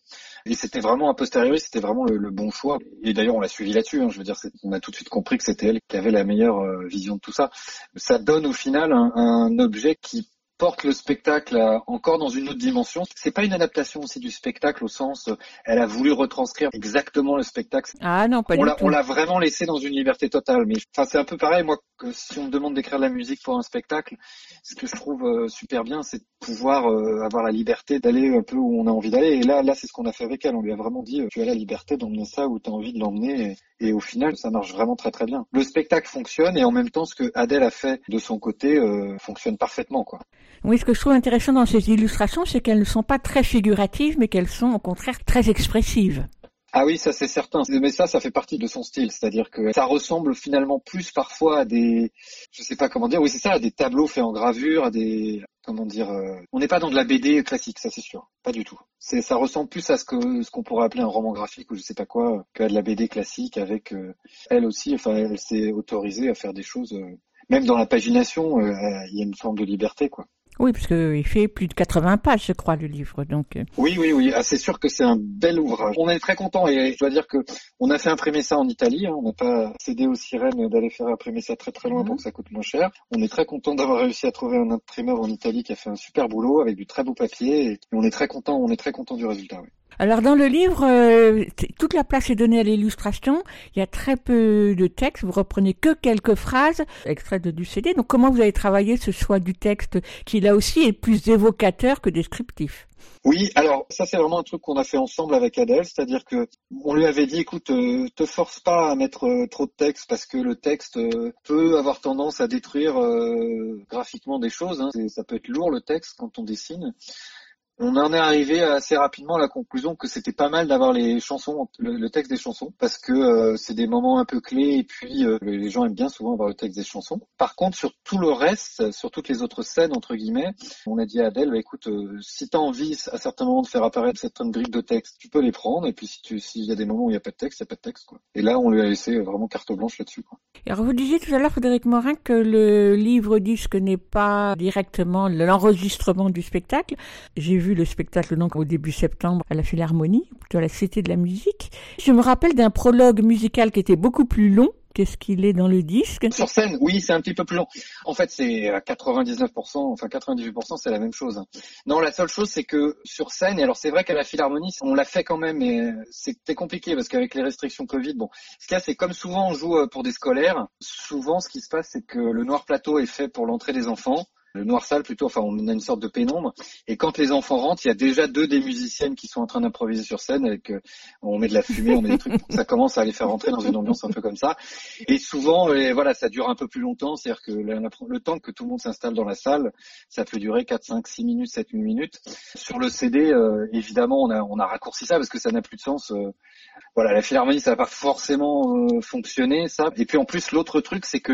Et c'était vraiment a posteriori, c'était vraiment le, bon choix. Et d'ailleurs, on l'a suivi là-dessus. Hein, je veux dire, on a tout de suite compris que c'était elle qui avait la meilleure euh, vision de tout ça. Ça donne au final un objet qui porte le spectacle encore dans une autre dimension. C'est pas une adaptation aussi du spectacle au sens, elle a voulu retranscrire exactement le spectacle. Ah non, pas on du tout. On l'a vraiment laissé dans une liberté totale. Mais enfin, c'est un peu pareil, moi, que si on me demande d'écrire de la musique pour un spectacle, ce que je trouve euh, super bien, c'est de pouvoir euh, avoir la liberté d'aller un peu où on a envie d'aller. Et là, là, c'est ce qu'on a fait avec elle. On lui a vraiment dit, tu as la liberté d'emmener ça où tu as envie de l'emmener. Et, et, au final, ça marche vraiment très très bien. Le spectacle fonctionne et en même temps, ce que Adèle a fait de son côté euh, fonctionne parfaitement, quoi. Oui, ce que je trouve intéressant dans ces illustrations, c'est qu'elles ne sont pas très figuratives, mais qu'elles sont au contraire très expressives. Ah oui, ça c'est certain. Mais ça, ça fait partie de son style. C'est-à-dire que ça ressemble finalement plus parfois à des, je sais pas comment dire, oui c'est ça, à des tableaux faits en gravure, à des, comment dire, euh... on n'est pas dans de la BD classique, ça c'est sûr. Pas du tout. C'est, ça ressemble plus à ce que, ce qu'on pourrait appeler un roman graphique ou je sais pas quoi, qu'à de la BD classique avec, euh... elle aussi, enfin, elle s'est autorisée à faire des choses, euh... même dans la pagination, euh, il y a une forme de liberté, quoi. Oui, parce qu'il fait plus de 80 pages, je crois, le livre. Donc. euh. Oui, oui, oui. Ah, c'est sûr que c'est un bel ouvrage. On est très content et je dois dire que on a fait imprimer ça en Italie. Hein. On n'a pas cédé aux sirènes d'aller faire imprimer ça très très loin pour que ça coûte moins cher. On est très content d'avoir réussi à trouver un imprimeur en Italie qui a fait un super boulot avec du très beau papier et on est très content. On est très content du résultat. Oui. Alors dans le livre, euh, toute la place est donnée à l'illustration. Il y a très peu de texte. Vous reprenez que quelques phrases extraites du CD. Donc comment vous avez travaillé ce choix du texte qui là aussi est plus évocateur que descriptif? Oui, alors ça c'est vraiment un truc qu'on a fait ensemble avec Adèle, c'est-à-dire que on lui avait dit écoute, euh, te force pas à mettre euh, trop de texte parce que le texte peut avoir tendance à détruire graphiquement des choses. Hein. Ça peut être lourd le texte quand on dessine on en est arrivé assez rapidement à la conclusion que c'était pas mal d'avoir les chansons, le, texte des chansons, parce que euh, c'est des moments un peu clés et puis euh, les gens aiment bien souvent avoir le texte des chansons. Par contre, sur tout le reste, sur toutes les autres scènes entre guillemets, on a dit à Adèle, bah, écoute, euh, si tu as envie à certains moments de faire apparaître certaines briques de texte, tu peux les prendre, et puis si tu s'il y a des moments où il n'y a pas de texte, il n'y a pas de texte quoi. Et là, on lui a laissé vraiment carte blanche là-dessus. Alors vous disiez tout à l'heure, Frédéric Morin, que le livre disque n'est pas directement l'enregistrement du spectacle. J'ai vu le spectacle donc au début septembre à la Philharmonie, plutôt la Cité de la musique. Je me rappelle d'un prologue musical qui était beaucoup plus long qu'est-ce qu'il est dans le disque? Sur scène, oui, c'est un petit peu plus long. En fait, c'est à 99%, enfin 98%, c'est la même chose. Non, la seule chose, c'est que sur scène, et alors c'est vrai qu'à la Philharmonie, on l'a fait quand même, mais c'était compliqué parce qu'avec les restrictions Covid, bon, ce qu'il y a, c'est comme souvent on joue euh, pour des scolaires, souvent ce qui se passe, c'est que le noir plateau est fait pour l'entrée des enfants le noir sale plutôt, enfin on a une sorte de pénombre. Et quand les enfants rentrent, il y a déjà deux des musiciennes qui sont en train d'improviser sur scène avec, euh, on met de la fumée, on met des trucs, ça commence à les faire rentrer dans une ambiance un peu comme ça. Et souvent, et voilà, ça dure un peu plus longtemps, c'est-à-dire que le, temps que tout le monde s'installe dans la salle, ça peut durer 4, 5, 6 minutes, 7, 8 minutes. Sur le CD, euh, évidemment, on a, on a raccourci ça parce que ça n'a plus de sens. Euh, voilà, la philharmonie, ça va pas forcément fonctionner, ça. Et puis en plus, l'autre truc, c'est que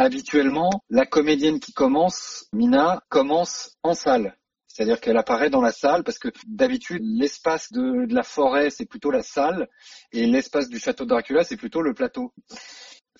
habituellement, la comédienne qui commence, Mina, commence en salle. C'est-à-dire qu'elle apparaît dans la salle parce que d'habitude, l'espace de, la forêt, c'est plutôt la salle et l'espace du château de Dracula, c'est plutôt le plateau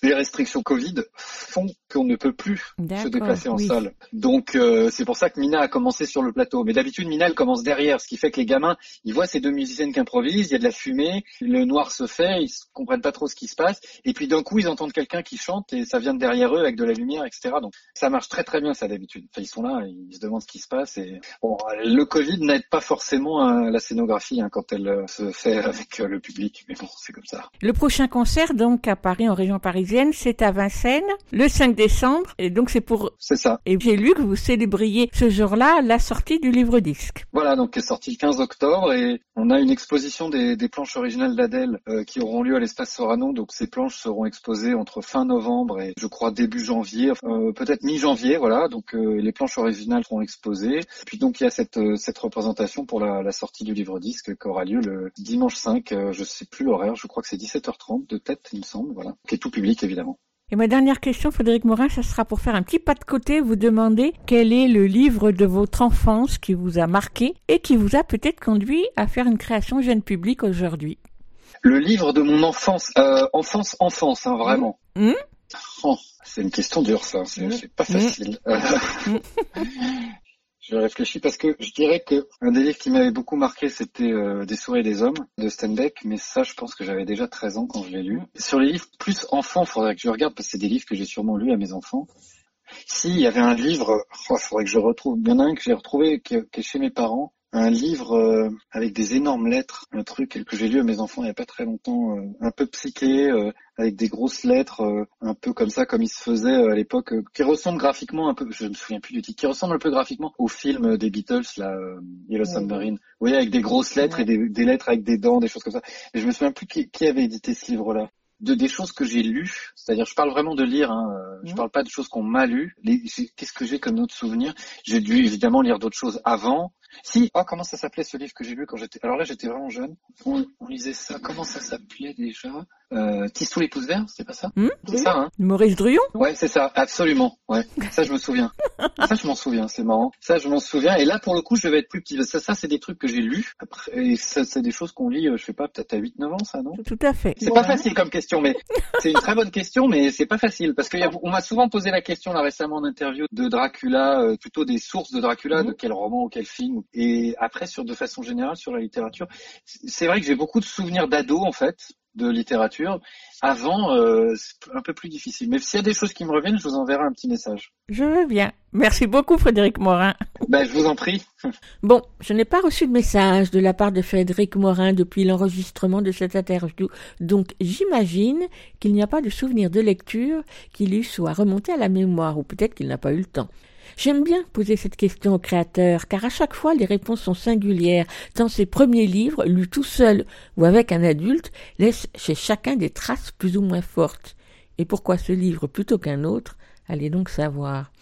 les restrictions Covid font qu'on ne peut plus se déplacer en salle. Donc euh, c'est pour ça que Mina a commencé sur le plateau. Mais d'habitude Mina elle commence derrière, ce qui fait que les gamins ils voient ces deux musiciennes qui improvisent, il y a de la fumée, le noir se fait, ils comprennent pas trop ce qui se passe, et puis d'un coup ils entendent quelqu'un qui chante et ça vient de derrière eux avec de la lumière, etc. Donc ça marche très très bien ça d'habitude. Enfin, ils sont là, ils se demandent ce qui se passe. Et bon, le Covid n'aide pas forcément hein, la scénographie hein, quand elle euh, se fait avec euh, le public, mais bon c'est comme ça. Le prochain concert donc à Paris en région parisienne c'est à Vincennes, le 5 décembre, et donc c'est pour... C'est ça. Et j'ai lu que vous célébriez ce jour-là la sortie du livre-disque. Voilà, donc qui est sorti le 15 octobre, et on a une exposition des, planches originales d'Adèle euh, qui auront lieu à l'espace Sorano, donc ces planches seront exposées entre fin novembre et je crois début janvier, euh, peut-être mi-janvier, voilà, donc euh, les planches originales seront exposées. Puis donc il y a cette, cette représentation pour la, la sortie du livre-disque qui aura lieu le dimanche 5, je sais plus l'horaire, je crois que c'est 17h30 de tête, il me semble, voilà, qui est tout public évidemment. Et ma dernière question, Frédéric Morin, ça sera pour faire un petit pas de côté, vous demander quel est le livre de votre enfance qui vous a marqué et qui vous a peut-être conduit à faire une création jeune public aujourd'hui. Le livre de mon enfance, euh, enfance, enfance, hein, vraiment. Mmh. Oh, c'est une question dure, ça. C'est mmh. pas mmh. Je réfléchis parce que je dirais que un des livres qui m'avait beaucoup marqué, c'était euh, Des souris et des hommes de Steinbeck, mais ça, je pense que j'avais déjà 13 ans quand je l'ai lu. Sur les livres plus enfants, faudrait que je regarde parce que c'est des livres que j'ai sûrement lus à mes enfants. S'il y avait un livre, oh, faudrait que je retrouve. Il y en a un que j'ai retrouvé qui est chez mes parents, un livre euh, avec des énormes lettres, un truc que j'ai lu à mes enfants il n'y a pas très longtemps, euh, un peu psyché, euh, avec des grosses lettres, un peu comme ça, comme il se faisait à l'époque, qui ressemble graphiquement un peu, je me souviens plus du titre, qui ressemble un peu graphiquement au film des Beatles, là, Yellow Submarine. Vous voyez, avec des grosses lettres et des, lettres avec des dents, des choses comme ça. Et je me souviens plus qui, qui avait édité ce livre-là de des choses que j'ai lues, c'est-à-dire je parle vraiment de lire, hein, je parle pas de choses qu'on m'a lues. Qu'est-ce que j'ai comme autre souvenir? J'ai dû évidemment lire d'autres choses avant, si, oh, comment ça s'appelait ce livre que j'ai lu quand j'étais... Alors là, j'étais vraiment jeune. On, lisait ça. Comment ça s'appelait déjà? Euh, Tisse tous les pouces verts, c'est pas ça? Hmm? C'est ça, hein Maurice Druon? Ouais, c'est ça, absolument. Ouais, ça je me souviens. ça je m'en souviens, c'est marrant. Ça je m'en souviens. Et là, pour le coup, je devais être plus petit. Ça, ça c'est des trucs que j'ai lus. Après, et ça, c'est des choses qu'on lit, euh, je sais pas, peut-être à 8-9 ans, ça, non? Tout à fait. C'est pas facile comme question, mais c'est une très bonne question, mais c'est pas facile parce qu'on m'a souvent posé la question là récemment en interview de Dracula, euh, plutôt des sources de Dracula, de quel roman ou quel film. Et après sur de façon générale sur la littérature. C'est vrai que j'ai beaucoup de souvenirs d'ado en fait de littérature. Avant, euh, c'est un peu plus difficile. Mais s'il y a des choses qui me reviennent, je vous enverrai un petit message. Je veux bien. Merci beaucoup, Frédéric Morin. Ben, je vous en prie. bon, je n'ai pas reçu de message de la part de Frédéric Morin depuis l'enregistrement de cette interview. Donc, j'imagine qu'il n'y a pas de souvenir de lecture qui lui soit remonté à la mémoire, ou peut-être qu'il n'a pas eu le temps. J'aime bien poser cette question au créateur, car à chaque fois les réponses sont singulières, tant ses premiers livres, lus tout seul ou avec un adulte, laissent chez chacun des traces plus ou moins fortes. Et pourquoi ce livre plutôt qu'un autre? Allez donc savoir.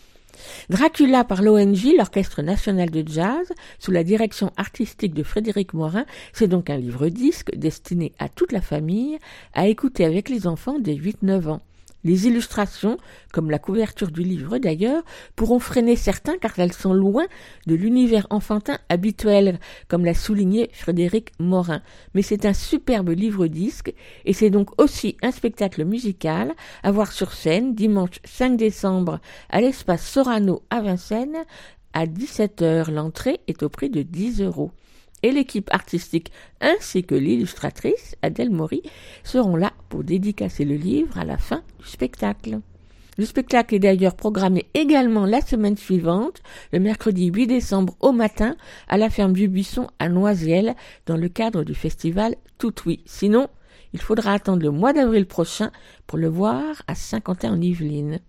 Dracula par l'ONG, l'Orchestre national de jazz, sous la direction artistique de Frédéric Morin, c'est donc un livre-disque destiné à toute la famille, à écouter avec les enfants dès 8-9 ans. Les illustrations, comme la couverture du livre d'ailleurs, pourront freiner certains car elles sont loin de l'univers enfantin habituel, comme l'a souligné Frédéric Morin. Mais c'est un superbe livre-disque et c'est donc aussi un spectacle musical à voir sur scène dimanche 5 décembre à l'espace Sorano à Vincennes à 17h. L'entrée est au prix de 10 euros. Et l'équipe artistique ainsi que l'illustratrice, Adèle Maury, seront là pour dédicacer le livre à la fin du spectacle. Le spectacle est d'ailleurs programmé également la semaine suivante, le mercredi 8 décembre au matin, à la ferme du Buisson à Noisiel, dans le cadre du festival Tout Oui. Sinon, il faudra attendre le mois d'avril prochain pour le voir à Saint-Quentin en Yvelines.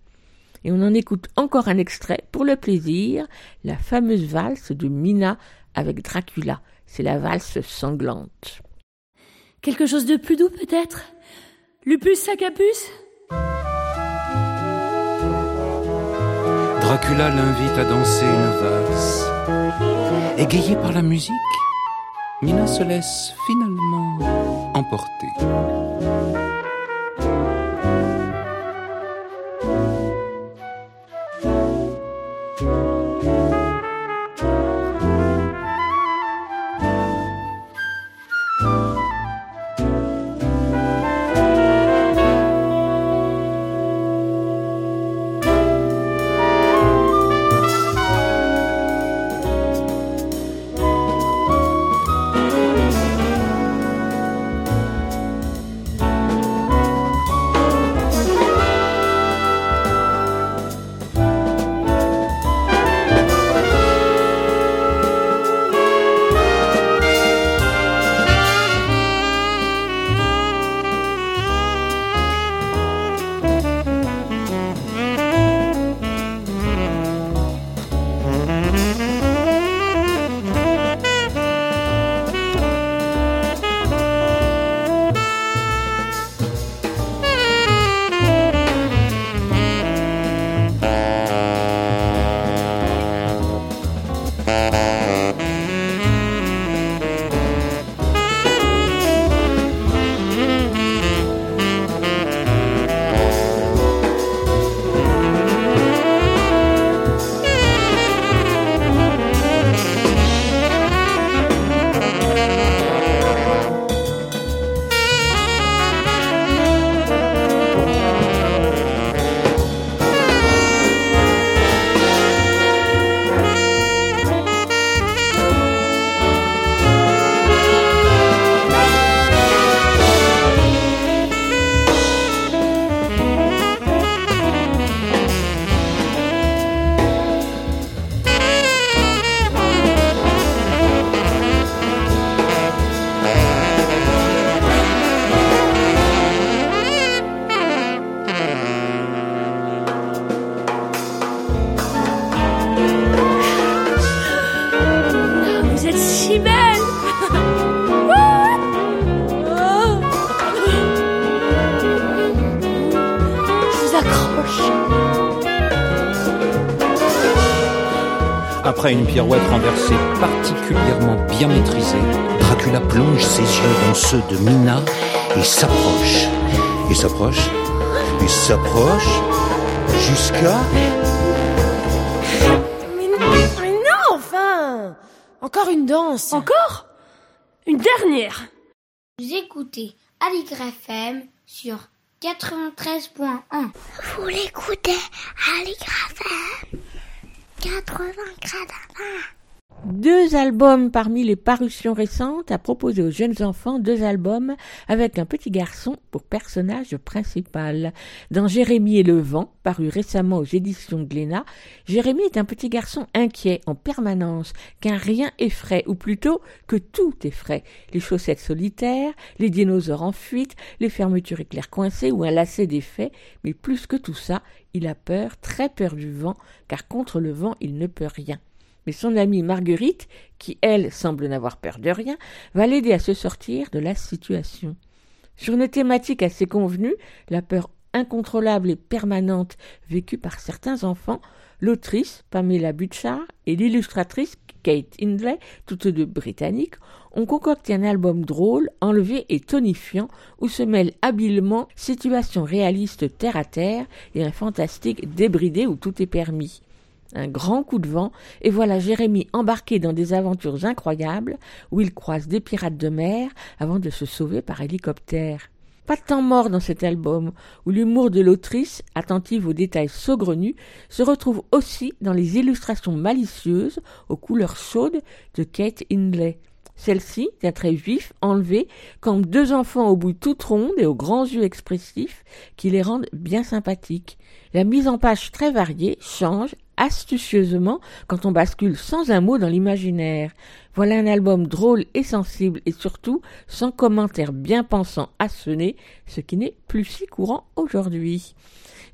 Et on en écoute encore un extrait pour le plaisir, la fameuse valse de Mina avec Dracula. C'est la valse sanglante. Quelque chose de plus doux peut-être? Lupus capuce Dracula l'invite à danser une valse. Égayée par la musique, Mina se laisse finalement emporter. Pirouette renversée particulièrement bien maîtrisée, Dracula plonge ses yeux dans ceux de Mina et s'approche. Et s'approche. Et s'approche. Jusqu'à... Mais non, mais non, enfin Encore une danse Encore? Une dernière Vous écoutez Aligre FM sur 93.1. Vous l'écoutez à l'IGRAFM 80 gradins. Deux albums parmi les parutions récentes à proposer aux jeunes enfants, deux albums avec un petit garçon pour personnage principal. Dans Jérémie et le vent, paru récemment aux éditions Glénat, Jérémie est un petit garçon inquiet en permanence, qu'un rien effraie, ou plutôt que tout effraie. Les chaussettes solitaires, les dinosaures en fuite, les fermetures éclairs coincées ou un lacet d'effets, mais plus que tout ça, il a peur, très peur du vent, car contre le vent il ne peut rien mais son amie Marguerite, qui elle semble n'avoir peur de rien, va l'aider à se sortir de la situation. Sur une thématique assez convenue, la peur incontrôlable et permanente vécue par certains enfants, l'autrice Pamela Butchart et l'illustratrice Kate Hindley, toutes deux britanniques, ont concocté un album drôle, enlevé et tonifiant où se mêlent habilement situations réalistes terre à terre et un fantastique débridé où tout est permis un grand coup de vent, et voilà Jérémie embarqué dans des aventures incroyables où il croise des pirates de mer avant de se sauver par hélicoptère. Pas de temps mort dans cet album, où l'humour de l'autrice, attentive aux détails saugrenus, se retrouve aussi dans les illustrations malicieuses aux couleurs chaudes de Kate Hindley. Celle-ci, d'un trait vif, enlevé, comme deux enfants aux bouilles toutes rondes et aux grands yeux expressifs qui les rendent bien sympathiques. La mise en page très variée change astucieusement quand on bascule sans un mot dans l'imaginaire. Voilà un album drôle et sensible et surtout sans commentaires bien pensants à sonner, ce qui n'est plus si courant aujourd'hui.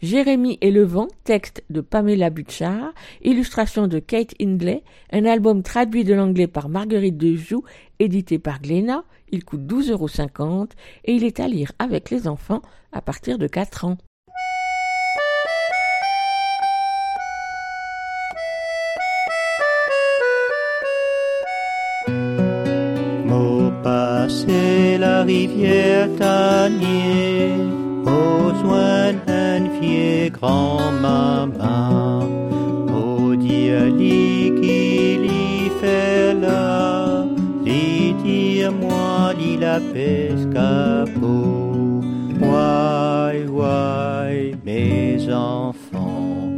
Jérémie et le vent, texte de Pamela Butchard, illustration de Kate Hindley, un album traduit de l'anglais par Marguerite Dejoux, édité par Glénat. Il coûte 12,50 euros et il est à lire avec les enfants à partir de 4 ans. Rivière Tanier, d'un vieux grand-maman, au dire qu'il y fait là, lui dire-moi, dit la pescapo, why, why, mes enfants,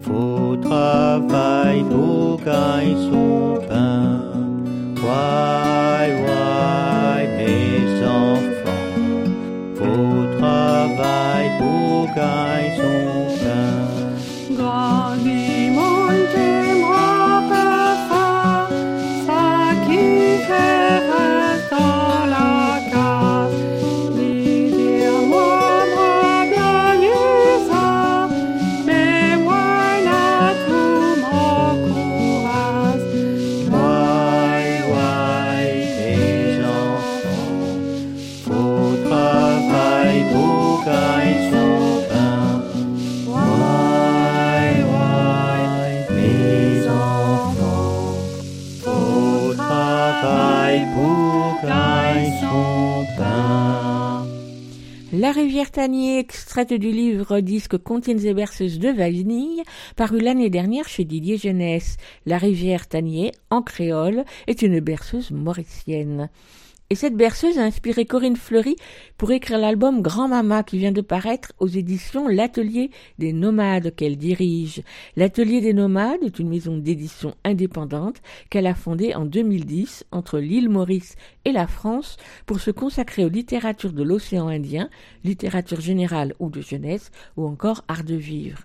faut travailler, faut gagner son pain, why, why, travailler pour gagner La rivière Tanier, extraite du livre disque Comptines et berceuses de Vanille, paru l'année dernière chez Didier Jeunesse. La rivière Tanier, en créole, est une berceuse mauricienne. Et cette berceuse a inspiré Corinne Fleury pour écrire l'album Grand Mama qui vient de paraître aux éditions L'Atelier des Nomades qu'elle dirige. L'Atelier des Nomades est une maison d'édition indépendante qu'elle a fondée en 2010 entre l'île Maurice et la France pour se consacrer aux littératures de l'océan Indien, littérature générale ou de jeunesse ou encore art de vivre.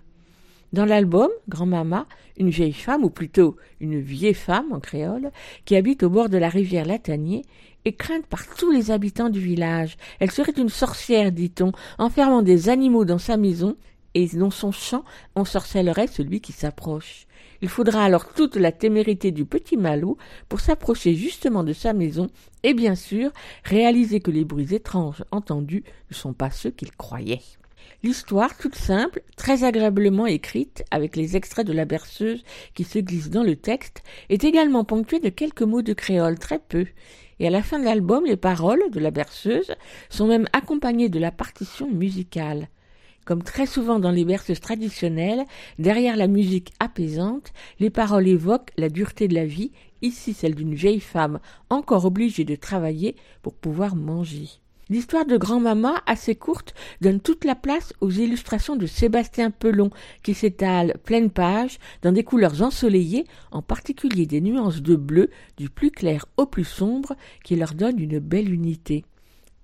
Dans l'album, Grand-Mama, une vieille femme, ou plutôt une vieille femme en créole, qui habite au bord de la rivière Latanier, est crainte par tous les habitants du village. Elle serait une sorcière, dit-on, enfermant des animaux dans sa maison, et dans son champ ensorcellerait celui qui s'approche. Il faudra alors toute la témérité du petit Malou pour s'approcher justement de sa maison et bien sûr réaliser que les bruits étranges entendus ne sont pas ceux qu'il croyait. L'histoire, toute simple, très agréablement écrite, avec les extraits de la berceuse qui se glissent dans le texte, est également ponctuée de quelques mots de créole, très peu. Et à la fin de l'album, les paroles de la berceuse sont même accompagnées de la partition musicale. Comme très souvent dans les berceuses traditionnelles, derrière la musique apaisante, les paroles évoquent la dureté de la vie, ici celle d'une vieille femme encore obligée de travailler pour pouvoir manger. L'histoire de grand-mama, assez courte, donne toute la place aux illustrations de Sébastien Pelon, qui s'étalent pleine page dans des couleurs ensoleillées, en particulier des nuances de bleu du plus clair au plus sombre, qui leur donnent une belle unité.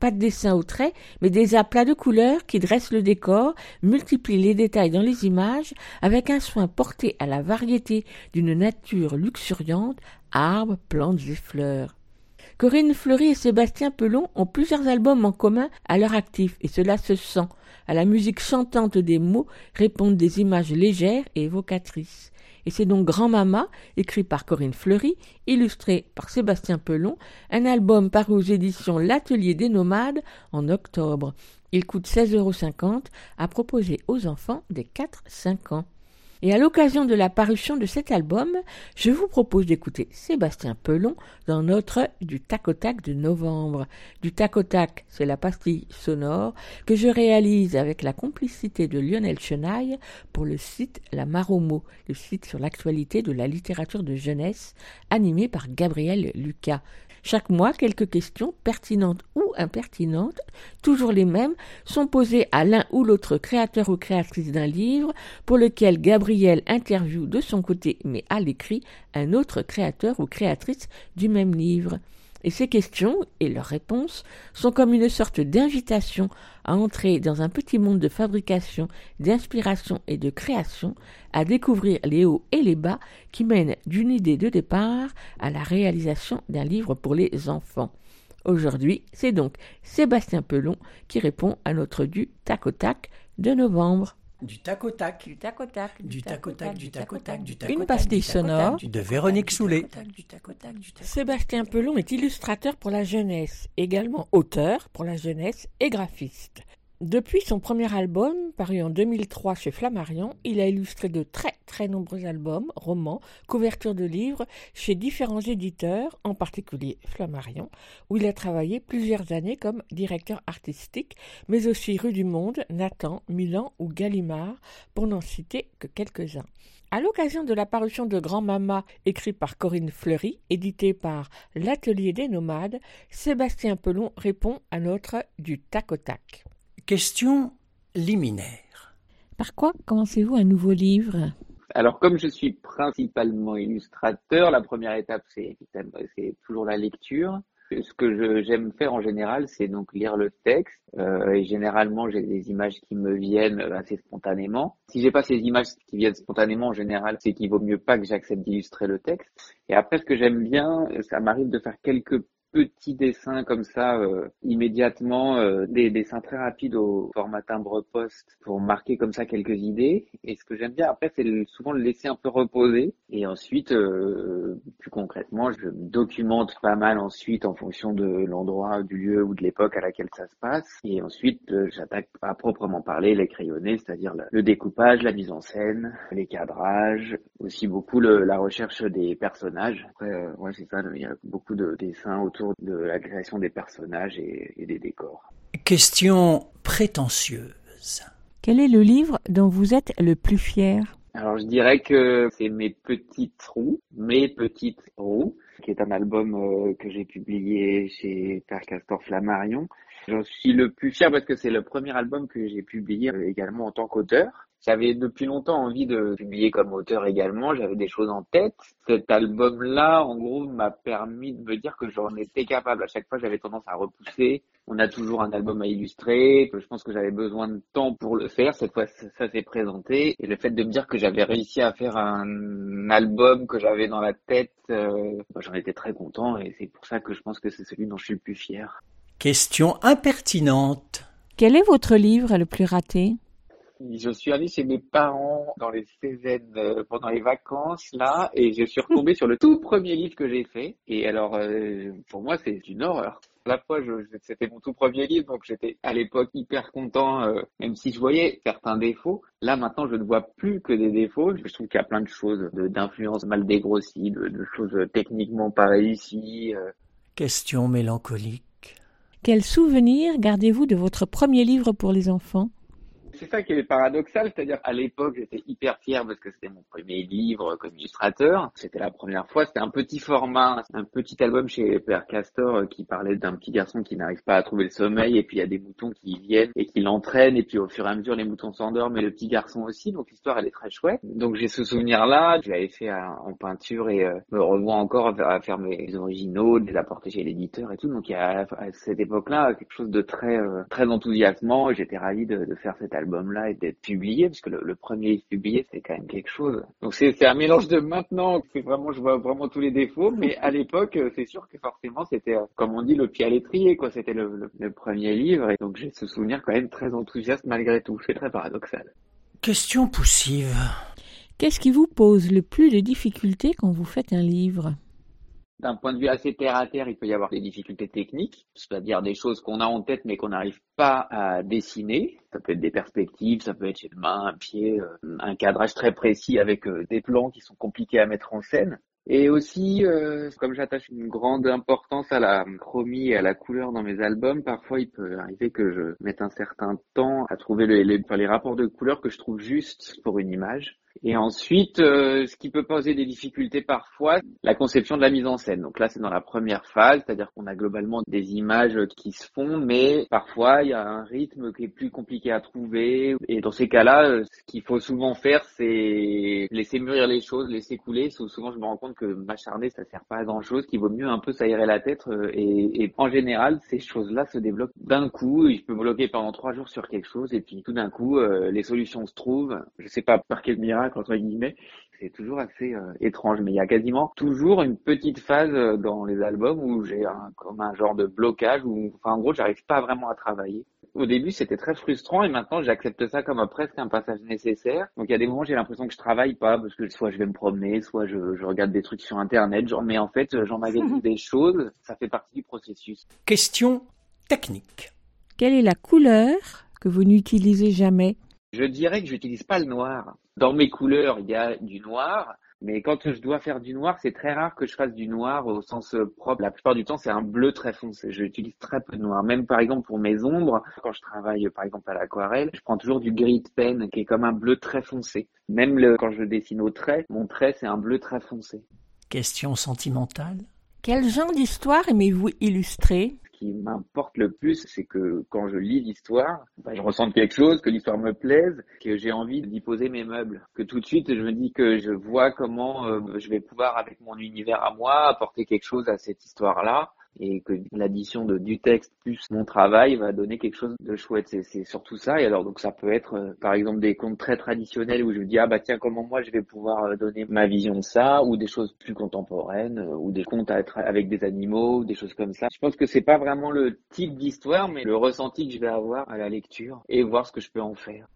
Pas de dessin au trait, mais des aplats de couleurs qui dressent le décor, multiplient les détails dans les images, avec un soin porté à la variété d'une nature luxuriante, arbres, plantes et fleurs. Corinne Fleury et Sébastien Pelon ont plusieurs albums en commun à leur actif, et cela se sent. À la musique chantante des mots répondent des images légères et évocatrices. Et c'est donc Grand Mama, écrit par Corinne Fleury, illustré par Sébastien Pelon, un album paru aux éditions L'Atelier des Nomades en octobre. Il coûte 16,50 euros à proposer aux enfants des 4-5 ans. Et à l'occasion de la parution de cet album, je vous propose d'écouter Sébastien Pelon dans notre Du tac au tac de novembre. Du tac au tac, c'est la pastille sonore que je réalise avec la complicité de Lionel Chenaille pour le site La Maromo, le site sur l'actualité de la littérature de jeunesse, animé par Gabriel Lucas. Chaque mois, quelques questions pertinentes ou impertinentes, toujours les mêmes, sont posées à l'un ou l'autre créateur ou créatrice d'un livre pour lequel Gabriel interviewe de son côté, mais à l'écrit, un autre créateur ou créatrice du même livre. Et ces questions et leurs réponses sont comme une sorte d'invitation à entrer dans un petit monde de fabrication, d'inspiration et de création, à découvrir les hauts et les bas qui mènent d'une idée de départ à la réalisation d'un livre pour les enfants. Aujourd'hui, c'est donc Sébastien Pelon qui répond à notre du tac au tac de novembre. Du tac au tac. Du tac au tac. Du tac au tac, du tac au tac, du tac Une au tac, pastille sonore. De Véronique Soulet. Sébastien Pelon est illustrateur pour la jeunesse, également auteur pour la jeunesse et graphiste. Depuis son premier album, paru en 2003 chez Flammarion, il a illustré de très très nombreux albums, romans, couvertures de livres chez différents éditeurs, en particulier Flammarion, où il a travaillé plusieurs années comme directeur artistique, mais aussi Rue du Monde, Nathan, Milan ou Gallimard, pour n'en citer que quelques-uns. À l'occasion de la parution de Grand Mama, écrit par Corinne Fleury, édité par L'Atelier des Nomades, Sébastien Pelon répond à notre du tac au tac. Question liminaire. Par quoi commencez-vous un nouveau livre? Alors, comme je suis principalement illustrateur, la première étape, c'est c'est toujours la lecture. Ce que j'aime faire en général, c'est donc lire le texte. Euh, et généralement, j'ai des images qui me viennent assez spontanément. Si j'ai pas ces images qui viennent spontanément, en général, c'est qu'il vaut mieux pas que j'accepte d'illustrer le texte. Et après, ce que j'aime bien, ça m'arrive de faire quelques petits dessins comme ça euh, immédiatement, euh, des dessins très rapides au format timbre-poste pour marquer comme ça quelques idées. Et ce que j'aime bien après, c'est souvent le laisser un peu reposer. Et ensuite, euh, plus concrètement, je me documente pas mal ensuite en fonction de l'endroit, du lieu ou de l'époque à laquelle ça se passe. Et ensuite, euh, j'attaque à proprement parler les crayonnés, c'est-à-dire le, découpage, la mise en scène, les cadrages, aussi beaucoup la recherche des personnages. Après, euh, ouais, c'est ça, il y a beaucoup de dessins autour de la création des personnages et, et des décors. Question prétentieuse. Quel est le livre dont vous êtes le plus fier? Alors je dirais que c'est mes petites roues, mes petites roues, qui est un album euh, que j'ai publié chez Père Castor Flammarion. J'en suis le plus fier parce que c'est le premier album que j'ai publié euh, également en tant qu'auteur. J'avais depuis longtemps envie de publier comme auteur également, j'avais des choses en tête. Cet album-là, en gros, m'a permis de me dire que j'en étais capable. À chaque fois, j'avais tendance à repousser. On a toujours un album à illustrer. Je pense que j'avais besoin de temps pour le faire. Cette fois, ça, ça s'est présenté. Et le fait de me dire que j'avais réussi à faire un album que j'avais dans la tête, euh, bah, j'en étais très content. Et c'est pour ça que je pense que c'est celui dont je suis le plus fier. Question impertinente. Quel est votre livre le plus raté? Je suis allé chez mes parents dans les Cévennes euh, pendant les vacances là et je suis retombé sur le tout premier livre que j'ai fait et alors euh, pour moi c'est une horreur. À la fois je- c'était mon tout premier livre donc j'étais à l'époque hyper content euh, même si je voyais certains défauts. Là maintenant je ne vois plus que des défauts. Je trouve qu'il y a plein de choses de- d'influence mal dégrossies, de, de choses techniquement pas réussies. euh. Question mélancolique. Quel souvenir gardez-vous de votre premier livre pour les enfants? C'est ça qui est paradoxal, c'est-à-dire à l'époque j'étais hyper fier parce que c'était mon premier livre comme illustrateur. C'était la première fois, c'était un petit format, un petit album chez Père Castor euh, qui parlait d'un petit garçon qui n'arrive pas à trouver le sommeil et puis il y a des moutons qui viennent et qui l'entraînent et puis au fur et à mesure les moutons s'endorment et le petit garçon aussi. Donc l'histoire elle est très chouette. Donc j'ai ce souvenir-là, je l'avais fait en peinture et euh, me revois encore à faire- mes originaux, de les apporter chez l'éditeur et tout. Donc il y a à cette époque-là quelque chose de très euh, très enthousiasmant. J'étais ravi de, de faire cet album-là et d'être publié parce que le, le premier livre publié c'est quand même quelque chose. Donc c'est un mélange de maintenant, c'est vraiment je vois vraiment tous les défauts, mais à l'époque euh, c'est sûr que forcément c'était euh, comme on dit le pied à l'étrier quoi. C'était le, le- le premier livre et donc j'ai ce souvenir quand même très enthousiaste malgré tout. C'est très paradoxal. Question poussive. Qu'est-ce qui vous pose le plus de difficultés quand vous faites un livre? D'un point de vue assez terre à terre, il peut y avoir des difficultés techniques, c'est-à-dire des choses qu'on a en tête mais qu'on n'arrive pas à dessiner. Ça peut être des perspectives, ça peut être une main, un pied, euh, un cadrage très précis avec euh, des plans qui sont compliqués à mettre en scène. Et aussi, euh, comme j'attache une grande importance à la chromie et à la couleur dans mes albums, parfois il peut arriver que je mette un certain temps à trouver les, les, les rapports de couleurs que je trouve justes pour une image. Et ensuite, euh, ce qui peut poser des difficultés parfois, la conception de la mise en scène. Donc là, c'est dans la première phase, c'est-à-dire qu'on a globalement des images qui se font, mais parfois il y a un rythme qui est plus compliqué à trouver. Et dans ces cas-là, euh, ce qu'il faut souvent faire, c'est laisser mûrir les choses, laisser couler. Souvent, je me rends compte que m'acharner, ça sert pas à grand-chose, qu'il vaut mieux un peu s'aérer la tête. euh, Et, en général, ces choses-là se développent d'un coup. Je peux bloquer pendant trois jours sur quelque chose, et puis tout d'un coup, euh, les solutions se trouvent. Je sais pas par quel miracle entre guillemets. C'est toujours assez euh, étrange, mais il y a quasiment toujours une petite phase euh, dans les albums où j'ai un, comme un genre de blocage où, enfin, en gros, j'arrive pas vraiment à travailler. Au début, c'était très frustrant et maintenant, j'accepte ça comme un- presque un passage nécessaire. Donc, il y a des moments où j'ai l'impression que je travaille pas parce que soit je vais me promener, soit je, je regarde des trucs sur Internet, genre, mais en fait, j'emmagasine des choses. Ça fait partie du processus. Question technique. Quelle est la couleur que vous n'utilisez jamais? Je dirais que j'utilise pas le noir. Dans mes couleurs, il y a du noir, mais quand je dois faire du noir, c'est très rare que je fasse du noir au sens euh, propre. La plupart du temps, c'est un bleu très foncé. J'utilise très peu de noir. Même par exemple pour mes ombres, quand je travaille par exemple à l'aquarelle, je prends toujours du gris de pen qui est comme un bleu très foncé. Même le- quand je dessine au trait, mon trait c'est un bleu très foncé. Question sentimentale? Quel genre d'histoire aimez-vous illustrer? Qui m'importe le plus, c'est que quand je lis l'histoire, bah, je ressente quelque chose, que l'histoire me plaise, que j'ai envie d'y poser mes meubles. Que tout de suite, je me dis que je vois comment euh, je vais pouvoir, avec mon univers à moi, apporter quelque chose à cette histoire-là. Et que l'addition de, du texte plus mon travail va donner quelque chose de chouette. C'est, c'est surtout ça. Et alors, donc, ça peut être, euh, par exemple, des contes très traditionnels où je me dis, ah bah tiens, comment moi je vais pouvoir euh, donner ma vision de ça, ou des choses plus contemporaines, euh, ou des contes à être avec des animaux, des choses comme ça. Je pense que c'est pas vraiment le type d'histoire, mais le ressenti que je vais avoir à la lecture et voir ce que je peux en faire.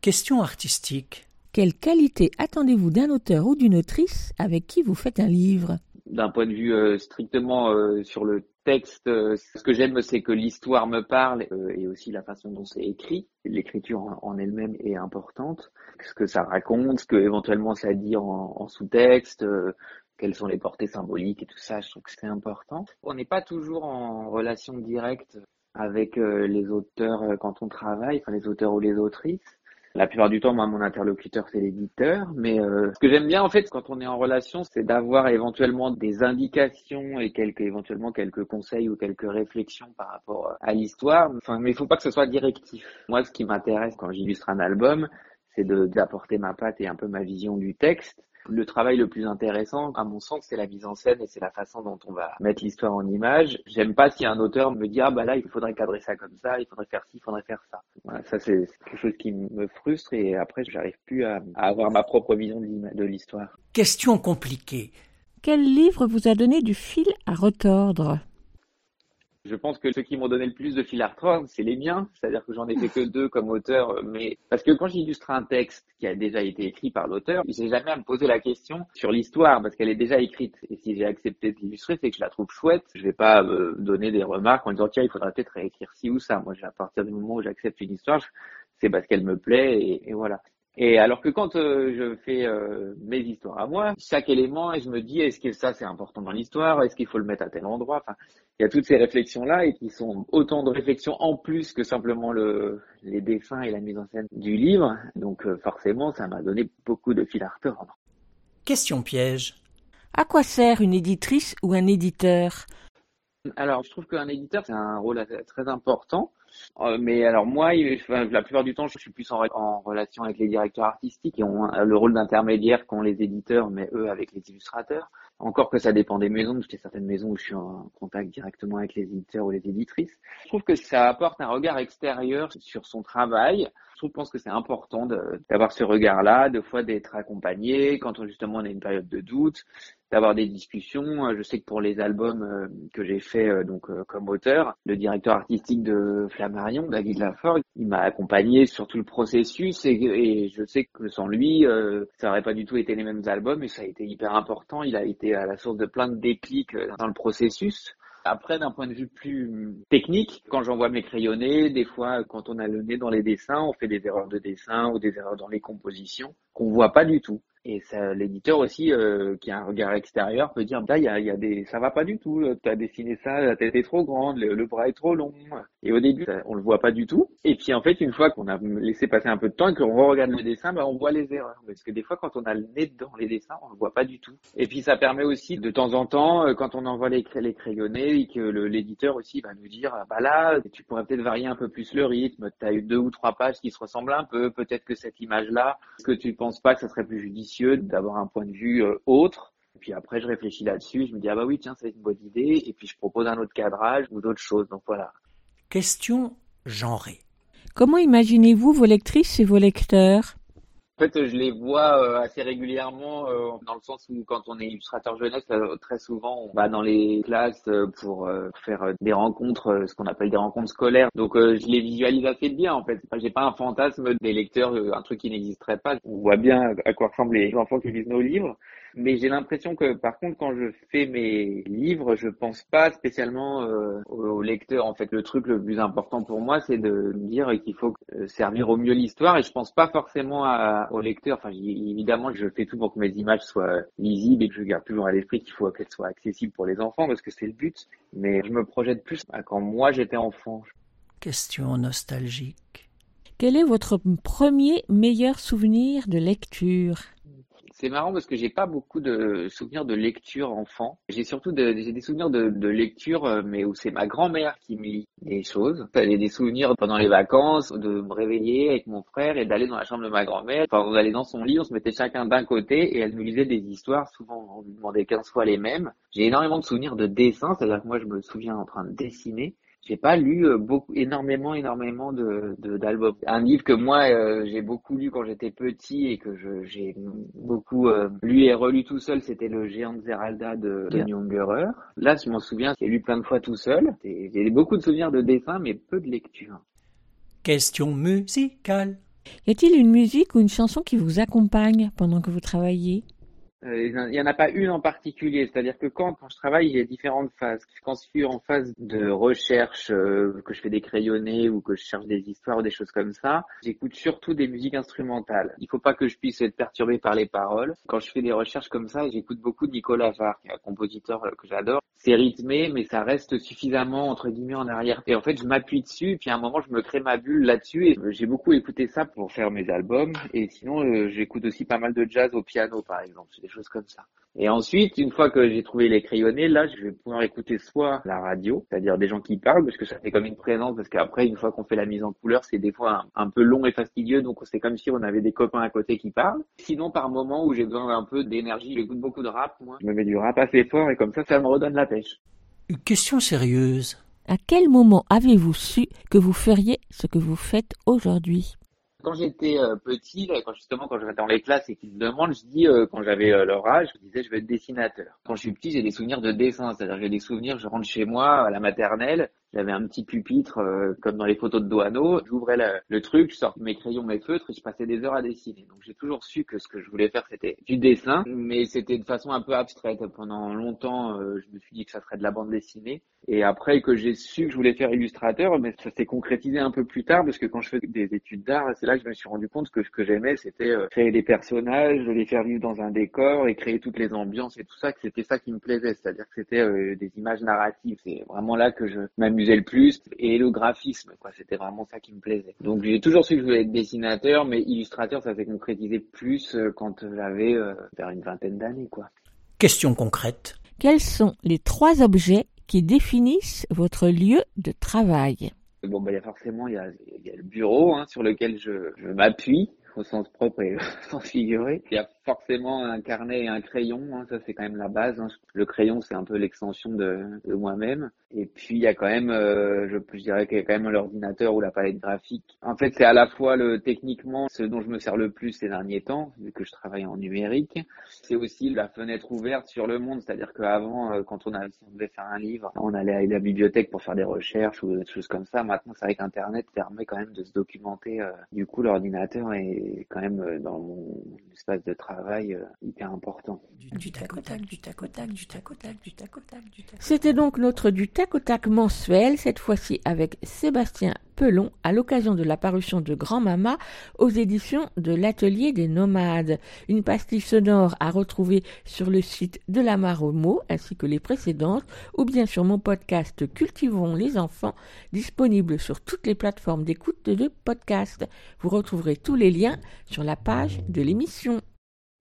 Question artistique. Quelle qualité attendez-vous d'un auteur ou d'une autrice avec qui vous faites un livre? D'un point de vue euh, strictement euh, sur le texte, euh, ce que j'aime, c'est que l'histoire me parle euh, et aussi la façon dont c'est écrit. L'écriture en, elle-même est importante. Ce que ça raconte, ce que éventuellement ça dit en, sous-texte, euh, quelles sont les portées symboliques et tout ça, je trouve que c'est important. On n'est pas toujours en relation directe avec euh, les auteurs quand on travaille, enfin les auteurs ou les autrices. La plupart du temps, moi, mon interlocuteur, c'est l'éditeur. Mais euh, ce que j'aime bien, en fait, quand on est en relation, c'est d'avoir éventuellement des indications et quelques, éventuellement quelques conseils ou quelques réflexions par rapport à l'histoire. Mais il faut pas que ce soit directif. Moi, ce qui m'intéresse quand j'illustre un album, c'est d'apporter ma patte et un peu ma vision du texte. Le travail le plus intéressant, à mon sens, c'est la mise en scène et c'est la façon dont on va mettre l'histoire en image. J'aime pas si un auteur me dit ah bah là il faudrait cadrer ça comme ça, il faudrait faire ci, il faudrait faire ça. Voilà, ça c'est quelque chose qui me frustre et après j'arrive plus à, à avoir ma propre vision de l'histoire. Question compliquée. Quel livre vous a donné du fil à retordre? Je pense que ceux qui m'ont donné le plus de fil à retordre, c'est les miens. C'est-à-dire que j'en ai fait que deux comme auteur. Mais parce que quand j'illustre un texte qui a déjà été écrit par l'auteur, j'ai jamais à me poser la question sur l'histoire parce qu'elle est déjà écrite. Et si j'ai accepté de l'illustrer, c'est que je la trouve chouette. Je vais pas euh, donner des remarques en disant tiens, il faudra peut-être réécrire ci ou ça. Moi, à partir du moment où j'accepte une histoire, c'est parce qu'elle me plaît et, et voilà. Et alors que quand euh, je fais euh, mes histoires à moi, chaque élément, et je me dis est-ce que ça c'est important dans l'histoire, est-ce qu'il faut le mettre à tel endroit? Enfin, il y a toutes ces réflexions là et qui sont autant de réflexions en plus que simplement le, les dessins et la mise en scène du livre. Donc euh, forcément, ça m'a donné beaucoup de fil à retordre. Question piège. À quoi sert une éditrice ou un éditeur? Alors, je trouve qu'un éditeur, c'est un rôle très important. Euh, mais alors moi, la plupart du temps, je suis plus en, relation avec les directeurs artistiques qui ont un- le rôle d'intermédiaire qu'ont les éditeurs, mais eux avec les illustrateurs. Encore que ça dépend des maisons, parce qu'il y a certaines maisons où je suis en contact directement avec les éditeurs ou les éditrices. Je trouve que ça apporte un regard extérieur sur son travail. Je pense que c'est important d'avoir ce regard-là, de fois d'être accompagné quand on, justement on a une période de doute, d'avoir des discussions. Euh, Je sais que pour les albums euh, que j'ai fait euh, donc comme auteur, le directeur artistique de Flammarion, David Lafort, il m'a accompagné sur tout le processus et, et je sais que sans lui, ça aurait pas du tout été les mêmes albums et ça a été hyper important. Il a été à la source de plein de déclics dans le processus. Après, d'un point de vue plus technique, quand j'envoie mes crayonnés, des fois, quand on a le nez dans les dessins, on fait des erreurs de dessin ou des erreurs dans les compositions qu'on voit pas du tout. Et l'éditeur aussi, euh, qui a un regard extérieur, peut dire, là, il y a, des, ça va pas du tout. Tu as dessiné ça, la tête est trop grande, le bras est trop long. Et au début, on le voit pas du tout. Et puis en fait, une fois qu'on a laissé passer un peu de temps et qu'on regarde le dessin, bah, on voit les erreurs. Parce que des fois, quand on a le nez dans les dessins, on le voit pas du tout. Et puis ça permet aussi, de temps en temps, euh, quand on envoie les, les crayonnés, et que l'éditeur aussi va nous dire, ah, bah là, tu pourrais peut-être varier un peu plus le rythme. Tu as eu deux ou trois pages qui se ressemblent un peu. Peut-être que cette image-là, est-ce que tu penses pas que ça serait plus judicieux d'avoir un point de vue euh, autre? Puis après, je réfléchis là-dessus, je me dis, ah bah oui, tiens, c'est une bonne idée, et puis je propose un autre cadrage ou d'autres choses, donc voilà. Question genrée. Comment imaginez-vous vos lectrices et vos lecteurs? En fait, je les vois euh, assez régulièrement euh, dans le sens où quand on est illustrateur jeunesse, euh, très souvent on va dans les classes pour faire des rencontres, ce qu'on appelle des rencontres scolaires. Donc je les visualise assez bien en fait. J'ai pas un fantasme des lecteurs, un truc qui n'existerait pas. On voit bien à quoi ressemblent les enfants qui lisent nos livres. Mais j'ai l'impression que par contre quand je fais mes livres, je pense pas spécialement euh, aux lecteurs. En fait, le truc le plus important pour moi, c'est de me dire qu'il faut euh, servir au mieux l'histoire et je pense pas forcément à, aux lecteurs. Enfin, évidemment, je fais tout pour que mes images soient lisibles et que je garde toujours à l'esprit qu'il faut qu'elles soient accessibles pour les enfants parce que c'est le but. Mais je me projette plus à quand moi j'étais enfant. Question nostalgique. Quel est votre premier meilleur souvenir de lecture? C'est marrant parce que j'ai pas beaucoup de souvenirs de lecture enfant. J'ai surtout de- j'ai des souvenirs de, de lecture, euh, mais où c'est ma grand-mère qui me lit des choses. J'avais des souvenirs pendant les vacances de me réveiller avec mon frère et d'aller dans la chambre de ma grand-mère. Enfin, on allait dans son lit, on se mettait chacun d'un côté et elle nous lisait des histoires. Souvent, on lui demandait 15 fois les mêmes. J'ai énormément de souvenirs de dessin, c'est-à-dire que moi, je me souviens en train de dessiner. J'ai pas lu euh, beaucoup, énormément, énormément de de- d'albums. Un livre que moi euh, j'ai beaucoup lu quand j'étais petit et que je- j'ai beaucoup euh, lu et relu tout seul, c'était Le Géant de Zeralda de, de Ungerer. Là, je m'en souviens, j'ai lu plein de fois tout seul. J'ai beaucoup de souvenirs de dessin, mais peu de lecture. Question musicale. Y a-t-il une musique ou une chanson qui vous accompagne pendant que vous travaillez? Il n'y en a pas une en particulier, c'est-à-dire que quand, quand je travaille, il y a différentes phases. Quand je suis en phase de recherche, euh, que je fais des crayonnés ou que je cherche des histoires ou des choses comme ça, j'écoute surtout des musiques instrumentales. Il faut pas que je puisse être perturbé par les paroles. Quand je fais des recherches comme ça, j'écoute beaucoup Nicolas Jarre, un compositeur euh, que j'adore. C'est rythmé, mais ça reste suffisamment entre guillemets en arrière. Et en fait, je m'appuie dessus, puis à un moment, je me crée ma bulle là-dessus. Et euh, j'ai beaucoup écouté ça pour faire mes albums. Et sinon, euh, j'écoute aussi pas mal de jazz au piano, par exemple, des choses comme ça. Et ensuite, une fois que j'ai trouvé les crayonnés, là, je vais pouvoir écouter soit la radio, c'est-à-dire des gens qui parlent, parce que ça fait comme une présence, parce qu'après, une fois qu'on fait la mise en couleur, c'est des fois un, un peu long et fastidieux, donc c'est comme si on avait des copains à côté qui parlent. Sinon, par moment où j'ai besoin d'un peu d'énergie, j'écoute beaucoup de rap, moi. Je me mets du rap assez fort, et comme ça, ça me redonne la pêche. Une question sérieuse. À quel moment avez-vous su que vous feriez ce que vous faites aujourd'hui? Quand j'étais euh, petit, là, quand justement quand je vais dans les classes et qu'ils me demandent, je dis euh, quand j'avais euh, leur âge, je disais je vais être dessinateur. Quand je suis petit, j'ai des souvenirs de dessin, c'est-à-dire j'ai des souvenirs, je rentre chez moi à la maternelle, j'avais un petit pupitre euh, comme dans les photos de Doano, j'ouvrais le, le truc, je sortais mes crayons, mes feutres et je passais des heures à dessiner. Donc j'ai toujours su que ce que je voulais faire c'était du dessin, mais c'était de façon un peu abstraite. Pendant longtemps, euh, je me suis dit que ça serait de la bande dessinée. Et après que j'ai su que je voulais faire illustrateur, mais ça s'est concrétisé un peu plus tard parce que quand je fais des études d'art, c'est là je me suis rendu compte que ce que j'aimais, c'était euh, créer des personnages, les faire vivre dans un décor et créer toutes les ambiances et tout ça, que c'était ça qui me plaisait, c'est-à-dire que c'était euh, des images narratives. C'est vraiment là que je m'amusais le plus et le graphisme, quoi. C'était vraiment ça qui me plaisait. Donc j'ai toujours su que je voulais être dessinateur, mais illustrateur, ça s'est concrétisé plus euh, quand j'avais euh, vers une vingtaine d'années, quoi. Question concrète. Quels sont les trois objets qui définissent votre lieu de travail? Bon, bah, il y a forcément, il y a, y a le bureau hein, sur lequel je, je m'appuie au sens propre et au sens figuré. Forcément un carnet et un crayon, hein, ça c'est quand même la base. hein. Le crayon c'est un peu l'extension de, de moi-même. Et puis il y a quand même, euh, je, je dirais qu'il y a quand même l'ordinateur ou la palette graphique. En fait c'est à la fois le techniquement ce dont je me sers le plus ces derniers temps, vu que je travaille en numérique. C'est aussi la fenêtre ouverte sur le monde, c'est-à-dire qu'avant euh, quand on, a, si on devait faire un livre, on allait à la bibliothèque pour faire des recherches ou des choses comme ça. Maintenant c'est vrai qu'Internet permet quand même de se documenter. euh, du coup l'ordinateur est quand même euh, dans mon espace de travail travail hyper important. Du tac au tac, du tac au tac, du tac au tac, du tac au tac, du tac. C'était donc notre du tac au tac mensuel, cette fois-ci avec Sébastien Pelon, à l'occasion de la parution de Grand Mama aux éditions de l'Atelier des Nomades. Une pastille sonore à retrouver sur le site de la Maromo ainsi que les précédentes, ou bien sur mon podcast Cultivons les enfants, disponible sur toutes les plateformes d'écoute de podcast. Vous retrouverez tous les liens sur la page de l'émission.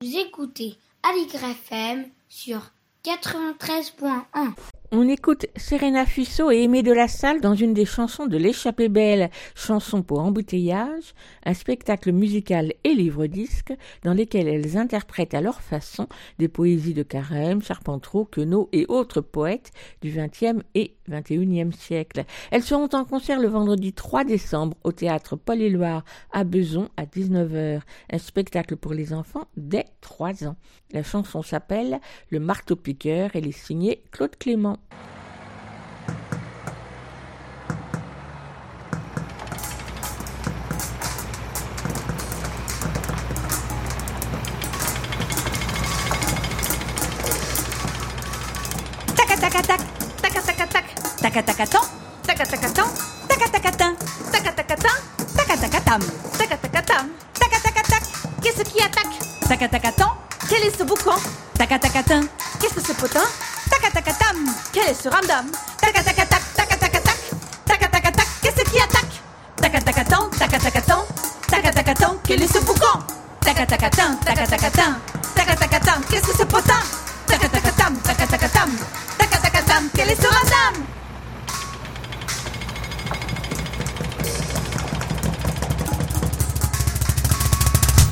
Vous écoutez Aligre FM sur 93.1. On écoute Serena Fusso et Aimé de la Salle dans une des chansons de L'échappée belle, chanson pour embouteillage, un spectacle musical et livre-disque dans lesquels elles interprètent à leur façon des poésies de Carême, Charpentreau, Queneau et autres poètes du XXe et XXIe siècle. Elles seront en concert le vendredi 3 décembre au théâtre Paul-et-Loire à Beson à 19h, un spectacle pour les enfants dès 3 ans. La chanson s'appelle Le marteau-piqueur, elle est signée Claude Clément. Tac tac tac tac tac tac tac tac tac tac tac tac tac qu'est-ce qui attaque quel est ce qu'est-ce que ce potin Tacatacatam, quel est ce ramdam Tacatacatac, tacatacatac, tacatacatac, qu'est-ce qui attaque? Tacatacatan, tacatacatan, tacatacatan, quel est ce boucan? Tacatacatin, tacatacatin, tacatacatin, qu'est-ce que ce potin? Tacatacatam, tacatacatam, tacatacatam, quel est ce ramdam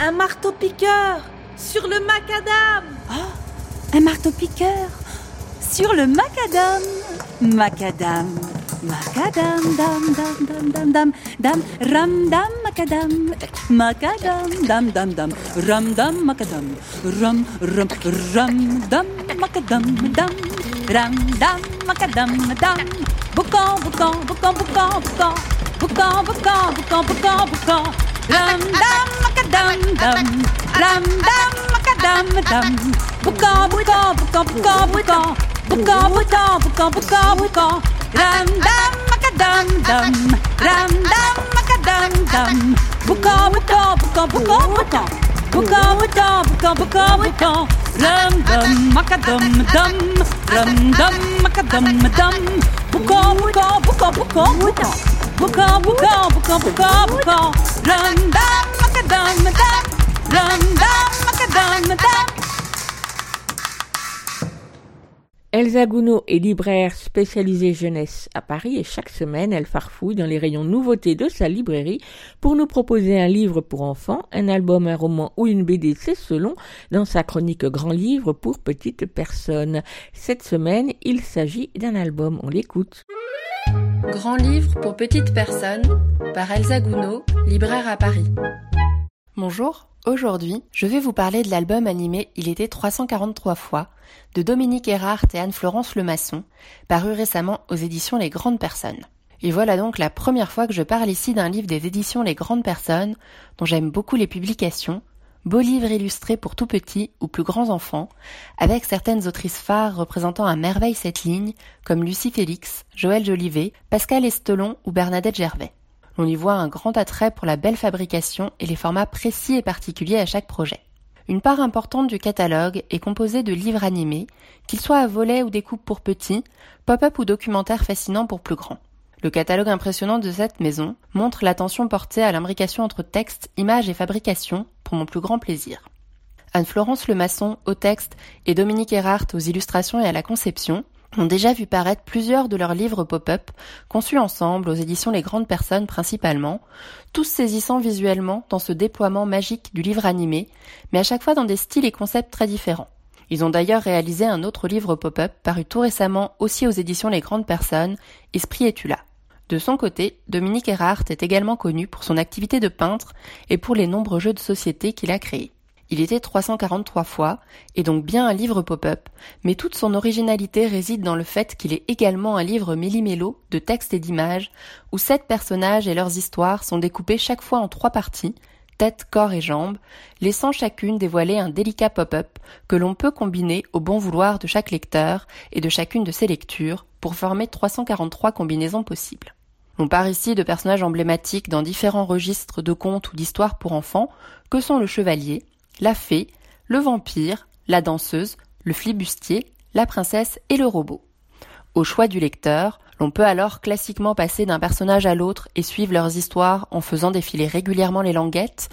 Un marteau-piqueur sur le macadam. Oh, Un marteau-piqueur sur le macadam. Macadam. Macadam, dam, dam, dam, dam, dam, dam, ram, dam, macadam. Macadam, dam, dam, dam, ram, dam, macadam. Ram, ram, ram, dam, macadam, dam, ram, dam, macadam, dam. Boucan, boucan, boucan, boucan, boucan. Boucan, boucan, boucan, boucan, boucan. Ram, dam, macadam, dam. Ram, dam, macadam, dam. Boucan, boucan, boucan, boucan, boucan. Boucan, boucan, boucan, boucan, boucan. Ram, dam, macadam, dam. Ram, dam, macadam, dam. Boucan, boucan, boucan, boucan, boucan. Boucan, boucan, boucan, boucan, boucan. Ram, dam, macadam, dam. Ram, dam, macadam, dam. Boucan, boucan, boucan, boucan, boucan. Boucan, boucan, boucan, boucan, boucan. Ram, dam, macadam, dam. Ram, dam, macadam, dam. Elsa Gounod est libraire spécialisée jeunesse à Paris et chaque semaine elle farfouille dans les rayons nouveautés de sa librairie pour nous proposer un livre pour enfants, un album, un roman ou une BD, c'est selon, dans sa chronique Grand Livre pour petites personnes. Cette semaine, il s'agit d'un album, on l'écoute. Grand livre pour petites personnes par Elsa Gounod, libraire à Paris. Bonjour, aujourd'hui je vais vous parler de l'album animé Il était 343 fois de Dominique Erhardt et Anne-Florence Lemasson, paru récemment aux éditions Les Grandes Personnes. Et voilà donc la première fois que je parle ici d'un livre des éditions Les Grandes Personnes, dont j'aime beaucoup les publications, beaux livres illustrés pour tout petits ou plus grands enfants, avec certaines autrices phares représentant à merveille cette ligne, comme Lucie Félix, Joël Jolivet, Pascal Estelon ou Bernadette Gervais. On y voit un grand attrait pour la belle fabrication et les formats précis et particuliers à chaque projet. Une part importante du catalogue est composée de livres animés, qu'ils soient à volets ou découpes pour petits, pop-up ou documentaires fascinants pour plus grands. Le catalogue impressionnant de cette maison montre l'attention portée à l'imbrication entre texte, images et fabrication, pour mon plus grand plaisir. Anne-Florence Lemasson au texte et Dominique Erhardt aux illustrations et à la conception ont déjà vu paraître plusieurs de leurs livres pop-up, conçus ensemble aux éditions Les Grandes Personnes principalement, tous saisissant visuellement dans ce déploiement magique du livre animé, mais à chaque fois dans des styles et concepts très différents. Ils ont d'ailleurs réalisé un autre livre pop-up paru tout récemment aussi aux éditions Les Grandes Personnes, Esprit et tu là. De son côté, Dominique Erhardt est également connu pour son activité de peintre et pour les nombreux jeux de société qu'il a créés. Il était 343 fois, et donc bien un livre pop-up, mais toute son originalité réside dans le fait qu'il est également un livre méli-mélo de textes et d'images, où sept personnages et leurs histoires sont découpés chaque fois en trois parties, tête, corps et jambes, laissant chacune dévoiler un délicat pop-up que l'on peut combiner au bon vouloir de chaque lecteur et de chacune de ses lectures pour former 343 combinaisons possibles. On part ici de personnages emblématiques dans différents registres de contes ou d'histoires pour enfants que sont le chevalier, la fée, le vampire, la danseuse, le flibustier, la princesse et le robot. Au choix du lecteur, l'on peut alors classiquement passer d'un personnage à l'autre et suivre leurs histoires en faisant défiler régulièrement les languettes,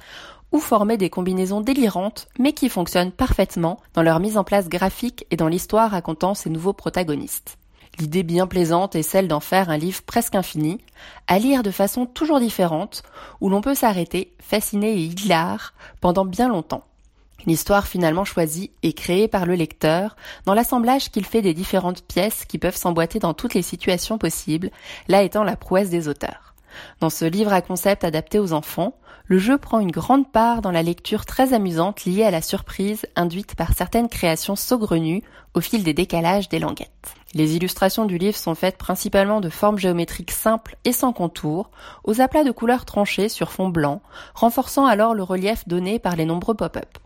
ou former des combinaisons délirantes mais qui fonctionnent parfaitement dans leur mise en place graphique et dans l'histoire racontant ces nouveaux protagonistes. L'idée bien plaisante est celle d'en faire un livre presque infini, à lire de façon toujours différente, où l'on peut s'arrêter, fasciné et hilar, pendant bien longtemps. L'histoire finalement choisie est créée par le lecteur dans l'assemblage qu'il fait des différentes pièces qui peuvent s'emboîter dans toutes les situations possibles, là étant la prouesse des auteurs. Dans ce livre à concept adapté aux enfants, le jeu prend une grande part dans la lecture très amusante liée à la surprise induite par certaines créations saugrenues au fil des décalages des languettes. Les illustrations du livre sont faites principalement de formes géométriques simples et sans contours, aux aplats de couleurs tranchées sur fond blanc, renforçant alors le relief donné par les nombreux pop-up.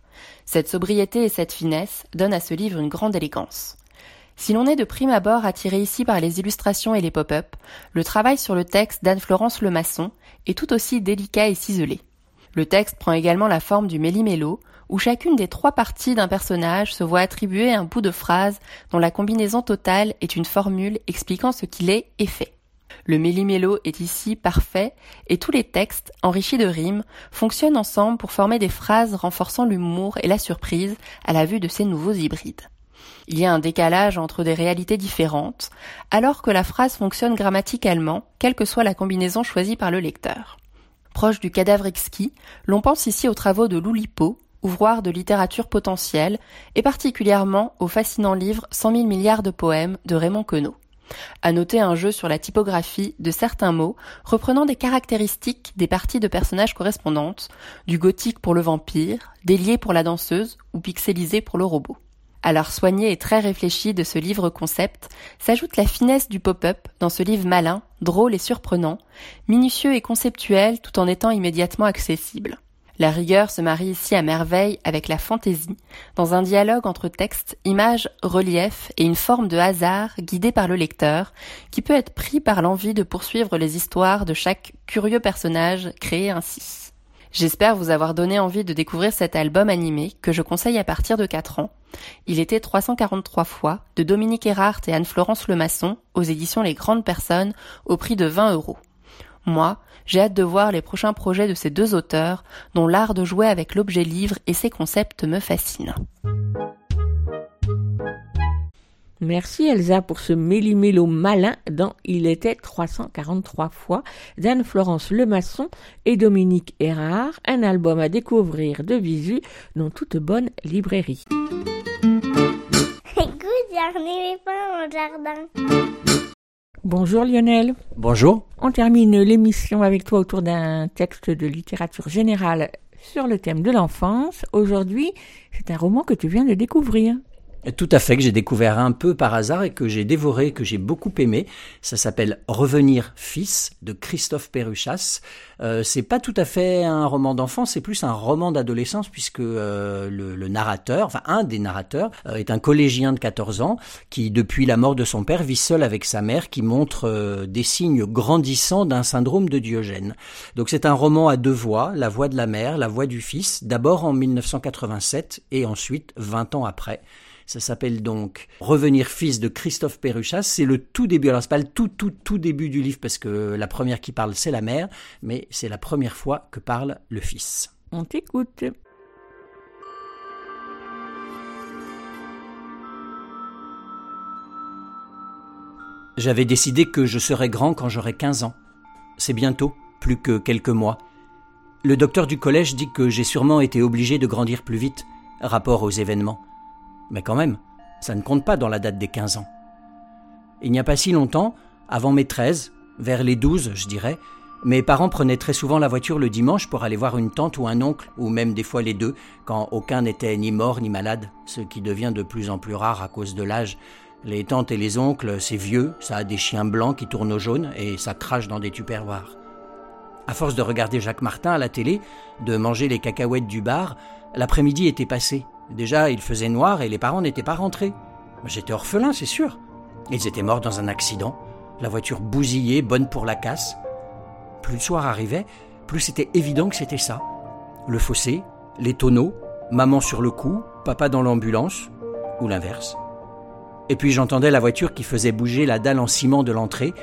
Cette sobriété et cette finesse donnent à ce livre une grande élégance. Si l'on est de prime abord attiré ici par les illustrations et les pop-up, le travail sur le texte d'Anne-Florence Lemasson est tout aussi délicat et ciselé. Le texte prend également la forme du méli-mélo, où chacune des trois parties d'un personnage se voit attribuer un bout de phrase dont la combinaison totale est une formule expliquant ce qu'il est et fait. Le méli-mélo est ici parfait et tous les textes, enrichis de rimes, fonctionnent ensemble pour former des phrases renforçant l'humour et la surprise à la vue de ces nouveaux hybrides. Il y a un décalage entre des réalités différentes, alors que la phrase fonctionne grammaticalement, quelle que soit la combinaison choisie par le lecteur. Proche du cadavre exquis, l'on pense ici aux travaux de Loulipo, ouvroir de littérature potentielle, et particulièrement au fascinant livre Cent mille milliards de poèmes de Raymond Queneau. À noter un jeu sur la typographie de certains mots reprenant des caractéristiques des parties de personnages correspondantes, du gothique pour le vampire, délié pour la danseuse ou pixelisé pour le robot. À l'art soigné et très réfléchi de ce livre concept s'ajoute la finesse du pop-up dans ce livre malin, drôle et surprenant, minutieux et conceptuel tout en étant immédiatement accessible. La rigueur se marie ici à merveille avec la fantaisie, dans un dialogue entre texte, image, relief et une forme de hasard guidée par le lecteur, qui peut être pris par l'envie de poursuivre les histoires de chaque curieux personnage créé ainsi. J'espère vous avoir donné envie de découvrir cet album animé que je conseille à partir de 4 ans. Il était 343 fois de Dominique Erhardt et Anne-Florence Lemasson aux éditions Les Grandes Personnes au prix de 20 euros. Moi, j'ai hâte de voir les prochains projets de ces deux auteurs, dont l'art de jouer avec l'objet livre et ses concepts me fascine. Merci Elsa pour ce méli-mélo malin dans Il était 343 fois d'Anne-Florence Lemasson et Dominique Erard, un album à découvrir de visu dans toute bonne librairie. Écoute, j'ai pas jardin. Bonjour Lionel. Bonjour. On termine l'émission avec toi autour d'un texte de littérature générale sur le thème de l'enfance. Aujourd'hui, c'est un roman que tu viens de découvrir. Tout à fait, que j'ai découvert un peu par hasard et que j'ai dévoré, que j'ai beaucoup aimé. Ça s'appelle Revenir fils de Christophe Perruchas. Euh, c'est pas tout à fait un roman d'enfant, c'est plus un roman d'adolescence puisque euh, le, narrateur, enfin un des narrateurs, euh, est un collégien de 14 ans qui, depuis la mort de son père, vit seul avec sa mère qui montre euh, des signes grandissants d'un syndrome de Diogène. Donc c'est un roman à deux voix, la voix de la mère, la voix du fils, d'abord en 1987 et ensuite 20 ans après. Ça s'appelle donc Revenir fils de Christophe Perruchas. C'est le tout début. Alors, c'est pas le tout, tout, tout début du livre parce que la première qui parle, c'est la mère, mais c'est la première fois que parle le fils. On t'écoute. J'avais décidé que je serais grand quand j'aurai 15 ans. C'est bientôt, plus que quelques mois. Le docteur du collège dit que j'ai sûrement été obligé de grandir plus vite, rapport aux événements. Mais quand même, ça ne compte pas dans la date des 15 ans. Il n'y a pas si longtemps, avant mes 13, vers les 12 je dirais, mes parents prenaient très souvent la voiture le dimanche pour aller voir une tante ou un oncle, ou même des fois les deux, quand aucun n'était ni mort ni malade, ce qui devient de plus en plus rare à cause de l'âge. Les tantes et les oncles, c'est vieux, ça a des chiens blancs qui tournent au jaune et ça crache dans des tupperwares. À force de regarder Jacques Martin à la télé, de manger les cacahuètes du bar, l'après-midi était passé. Déjà, il faisait noir et les parents n'étaient pas rentrés. J'étais orphelin, c'est sûr. Ils étaient morts dans un accident. La voiture bousillée, bonne pour la casse. Plus le soir arrivait, plus c'était évident que c'était ça. Le fossé, les tonneaux, maman sur le cou, papa dans l'ambulance, ou l'inverse. Et puis j'entendais la voiture qui faisait bouger la dalle en ciment de l'entrée,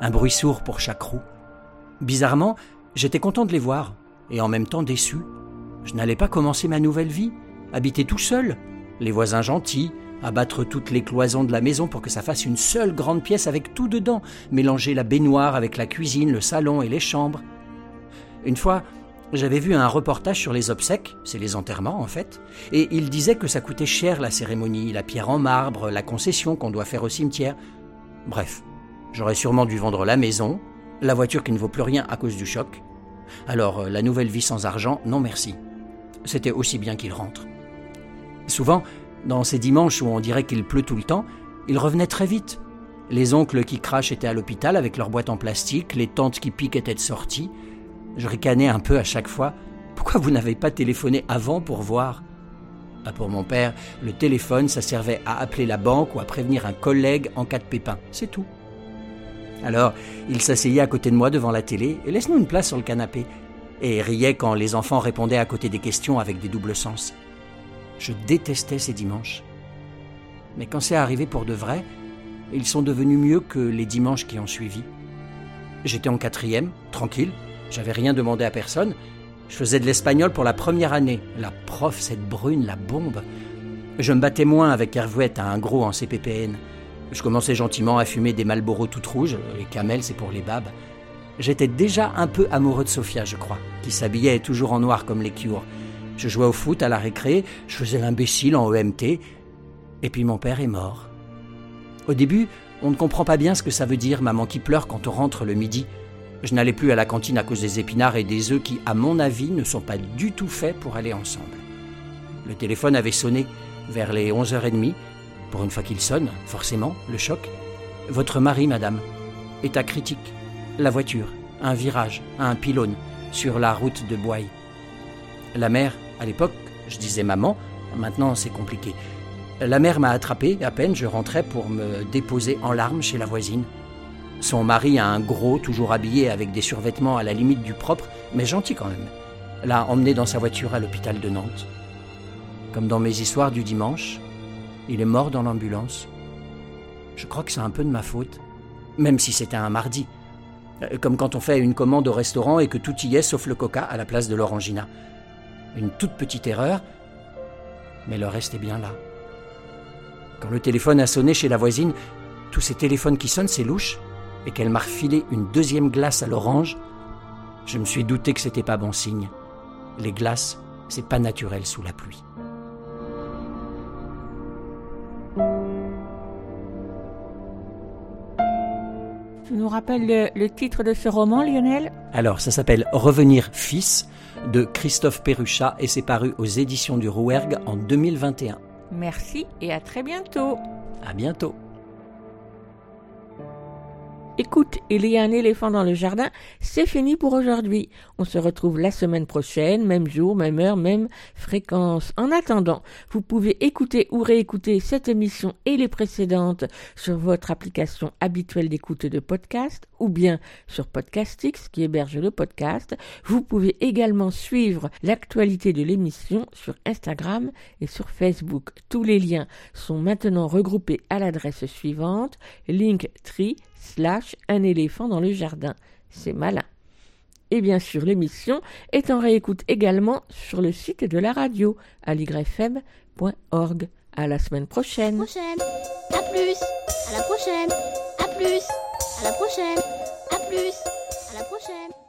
un bruit sourd pour chaque roue. Bizarrement, j'étais content de les voir, et en même temps déçu. Je n'allais pas commencer ma nouvelle vie, habiter tout seul, les voisins gentils, abattre toutes les cloisons de la maison pour que ça fasse une seule grande pièce avec tout dedans, mélanger la baignoire avec la cuisine, le salon et les chambres. Une fois, j'avais vu un reportage sur les obsèques, c'est les enterrements en fait, et il disait que ça coûtait cher la cérémonie, la pierre en marbre, la concession qu'on doit faire au cimetière. Bref, j'aurais sûrement dû vendre la maison, la voiture qui ne vaut plus rien à cause du choc. Alors, euh, la nouvelle vie sans argent, non merci. C'était aussi bien qu'il rentre. Souvent, dans ces dimanches où on dirait qu'il pleut tout le temps, il revenait très vite. Les oncles qui crachent étaient à l'hôpital avec leurs boîtes en plastique, les tantes qui piquent étaient de sortie. Je ricanais un peu à chaque fois. Pourquoi vous n'avez pas téléphoné avant pour voir? Pour mon père, le téléphone, ça servait à appeler la banque ou à prévenir un collègue en cas de pépin. C'est tout. Alors, il s'asseyait à côté de moi devant la télé et laisse-nous une place sur le canapé. Et riait quand les enfants répondaient à côté des questions avec des doubles sens. Je détestais ces dimanches. Mais quand c'est arrivé pour de vrai, ils sont devenus mieux que les dimanches qui ont suivi. J'étais en quatrième, tranquille, j'avais rien demandé à personne. Je faisais de l'espagnol pour la première année. La prof, cette brune, la bombe. Je me battais moins avec Hervouette à un gros en CPPN. Je commençais gentiment à fumer des Malboro toutes rouges, les camels c'est pour les babes. J'étais déjà un peu amoureux de Sophia, je crois, qui s'habillait toujours en noir comme les cures. Je jouais au foot à la récré, je faisais l'imbécile en EMT, et puis mon père est mort. Au début, on ne comprend pas bien ce que ça veut dire maman qui pleure quand on rentre le midi. Je n'allais plus à la cantine à cause des épinards et des œufs qui, à mon avis, ne sont pas du tout faits pour aller ensemble. Le téléphone avait sonné vers les 11h30. Pour une fois qu'il sonne, forcément, le choc. Votre mari, madame, état critique. La voiture, un virage, un pylône, sur la route de Boye. La mère, à l'époque, je disais maman, maintenant c'est compliqué. La mère m'a attrapé, à peine je rentrais pour me déposer en larmes chez la voisine. Son mari a un gros, toujours habillé avec des survêtements à la limite du propre, mais gentil quand même. L'a emmené dans sa voiture à l'hôpital de Nantes. Comme dans mes histoires du dimanche, il est mort dans l'ambulance. Je crois que c'est un peu de ma faute, même si c'était un mardi. Euh, comme quand on fait une commande au restaurant et que tout y est sauf le coca à la place de l'orangina. Une toute petite erreur, mais le reste est bien là. Quand le téléphone a sonné chez la voisine, tous ces téléphones qui sonnent, c'est louche et qu'elle m'a refilé une deuxième glace à l'orange, je me suis douté que c'était pas bon signe. Les glaces, c'est pas naturel sous la pluie. Tu nous rappelles le, le titre de ce roman, Lionel? Alors, ça s'appelle Revenir fils de Christophe Perruchat et c'est paru aux éditions du Rouergue en 2021. Merci et à très bientôt. À bientôt. Écoute, il y a un éléphant dans le jardin, c'est fini pour aujourd'hui. On se retrouve la semaine prochaine, même jour, même heure, même fréquence. En attendant, vous pouvez écouter ou réécouter cette émission et les précédentes sur votre application habituelle d'écoute de podcast ou bien sur Podcastix qui héberge le podcast. Vous pouvez également suivre l'actualité de l'émission sur Instagram et sur Facebook. Tous les liens sont maintenant regroupés à l'adresse suivante linktree slash un éléphant dans le jardin. C'est malin. Et bien sûr, l'émission est en réécoute également sur le site de la radio, aligrefm.org. À la semaine prochaine. prochaine. À plus. À la prochaine. À plus. À la prochaine. À plus. À la prochaine.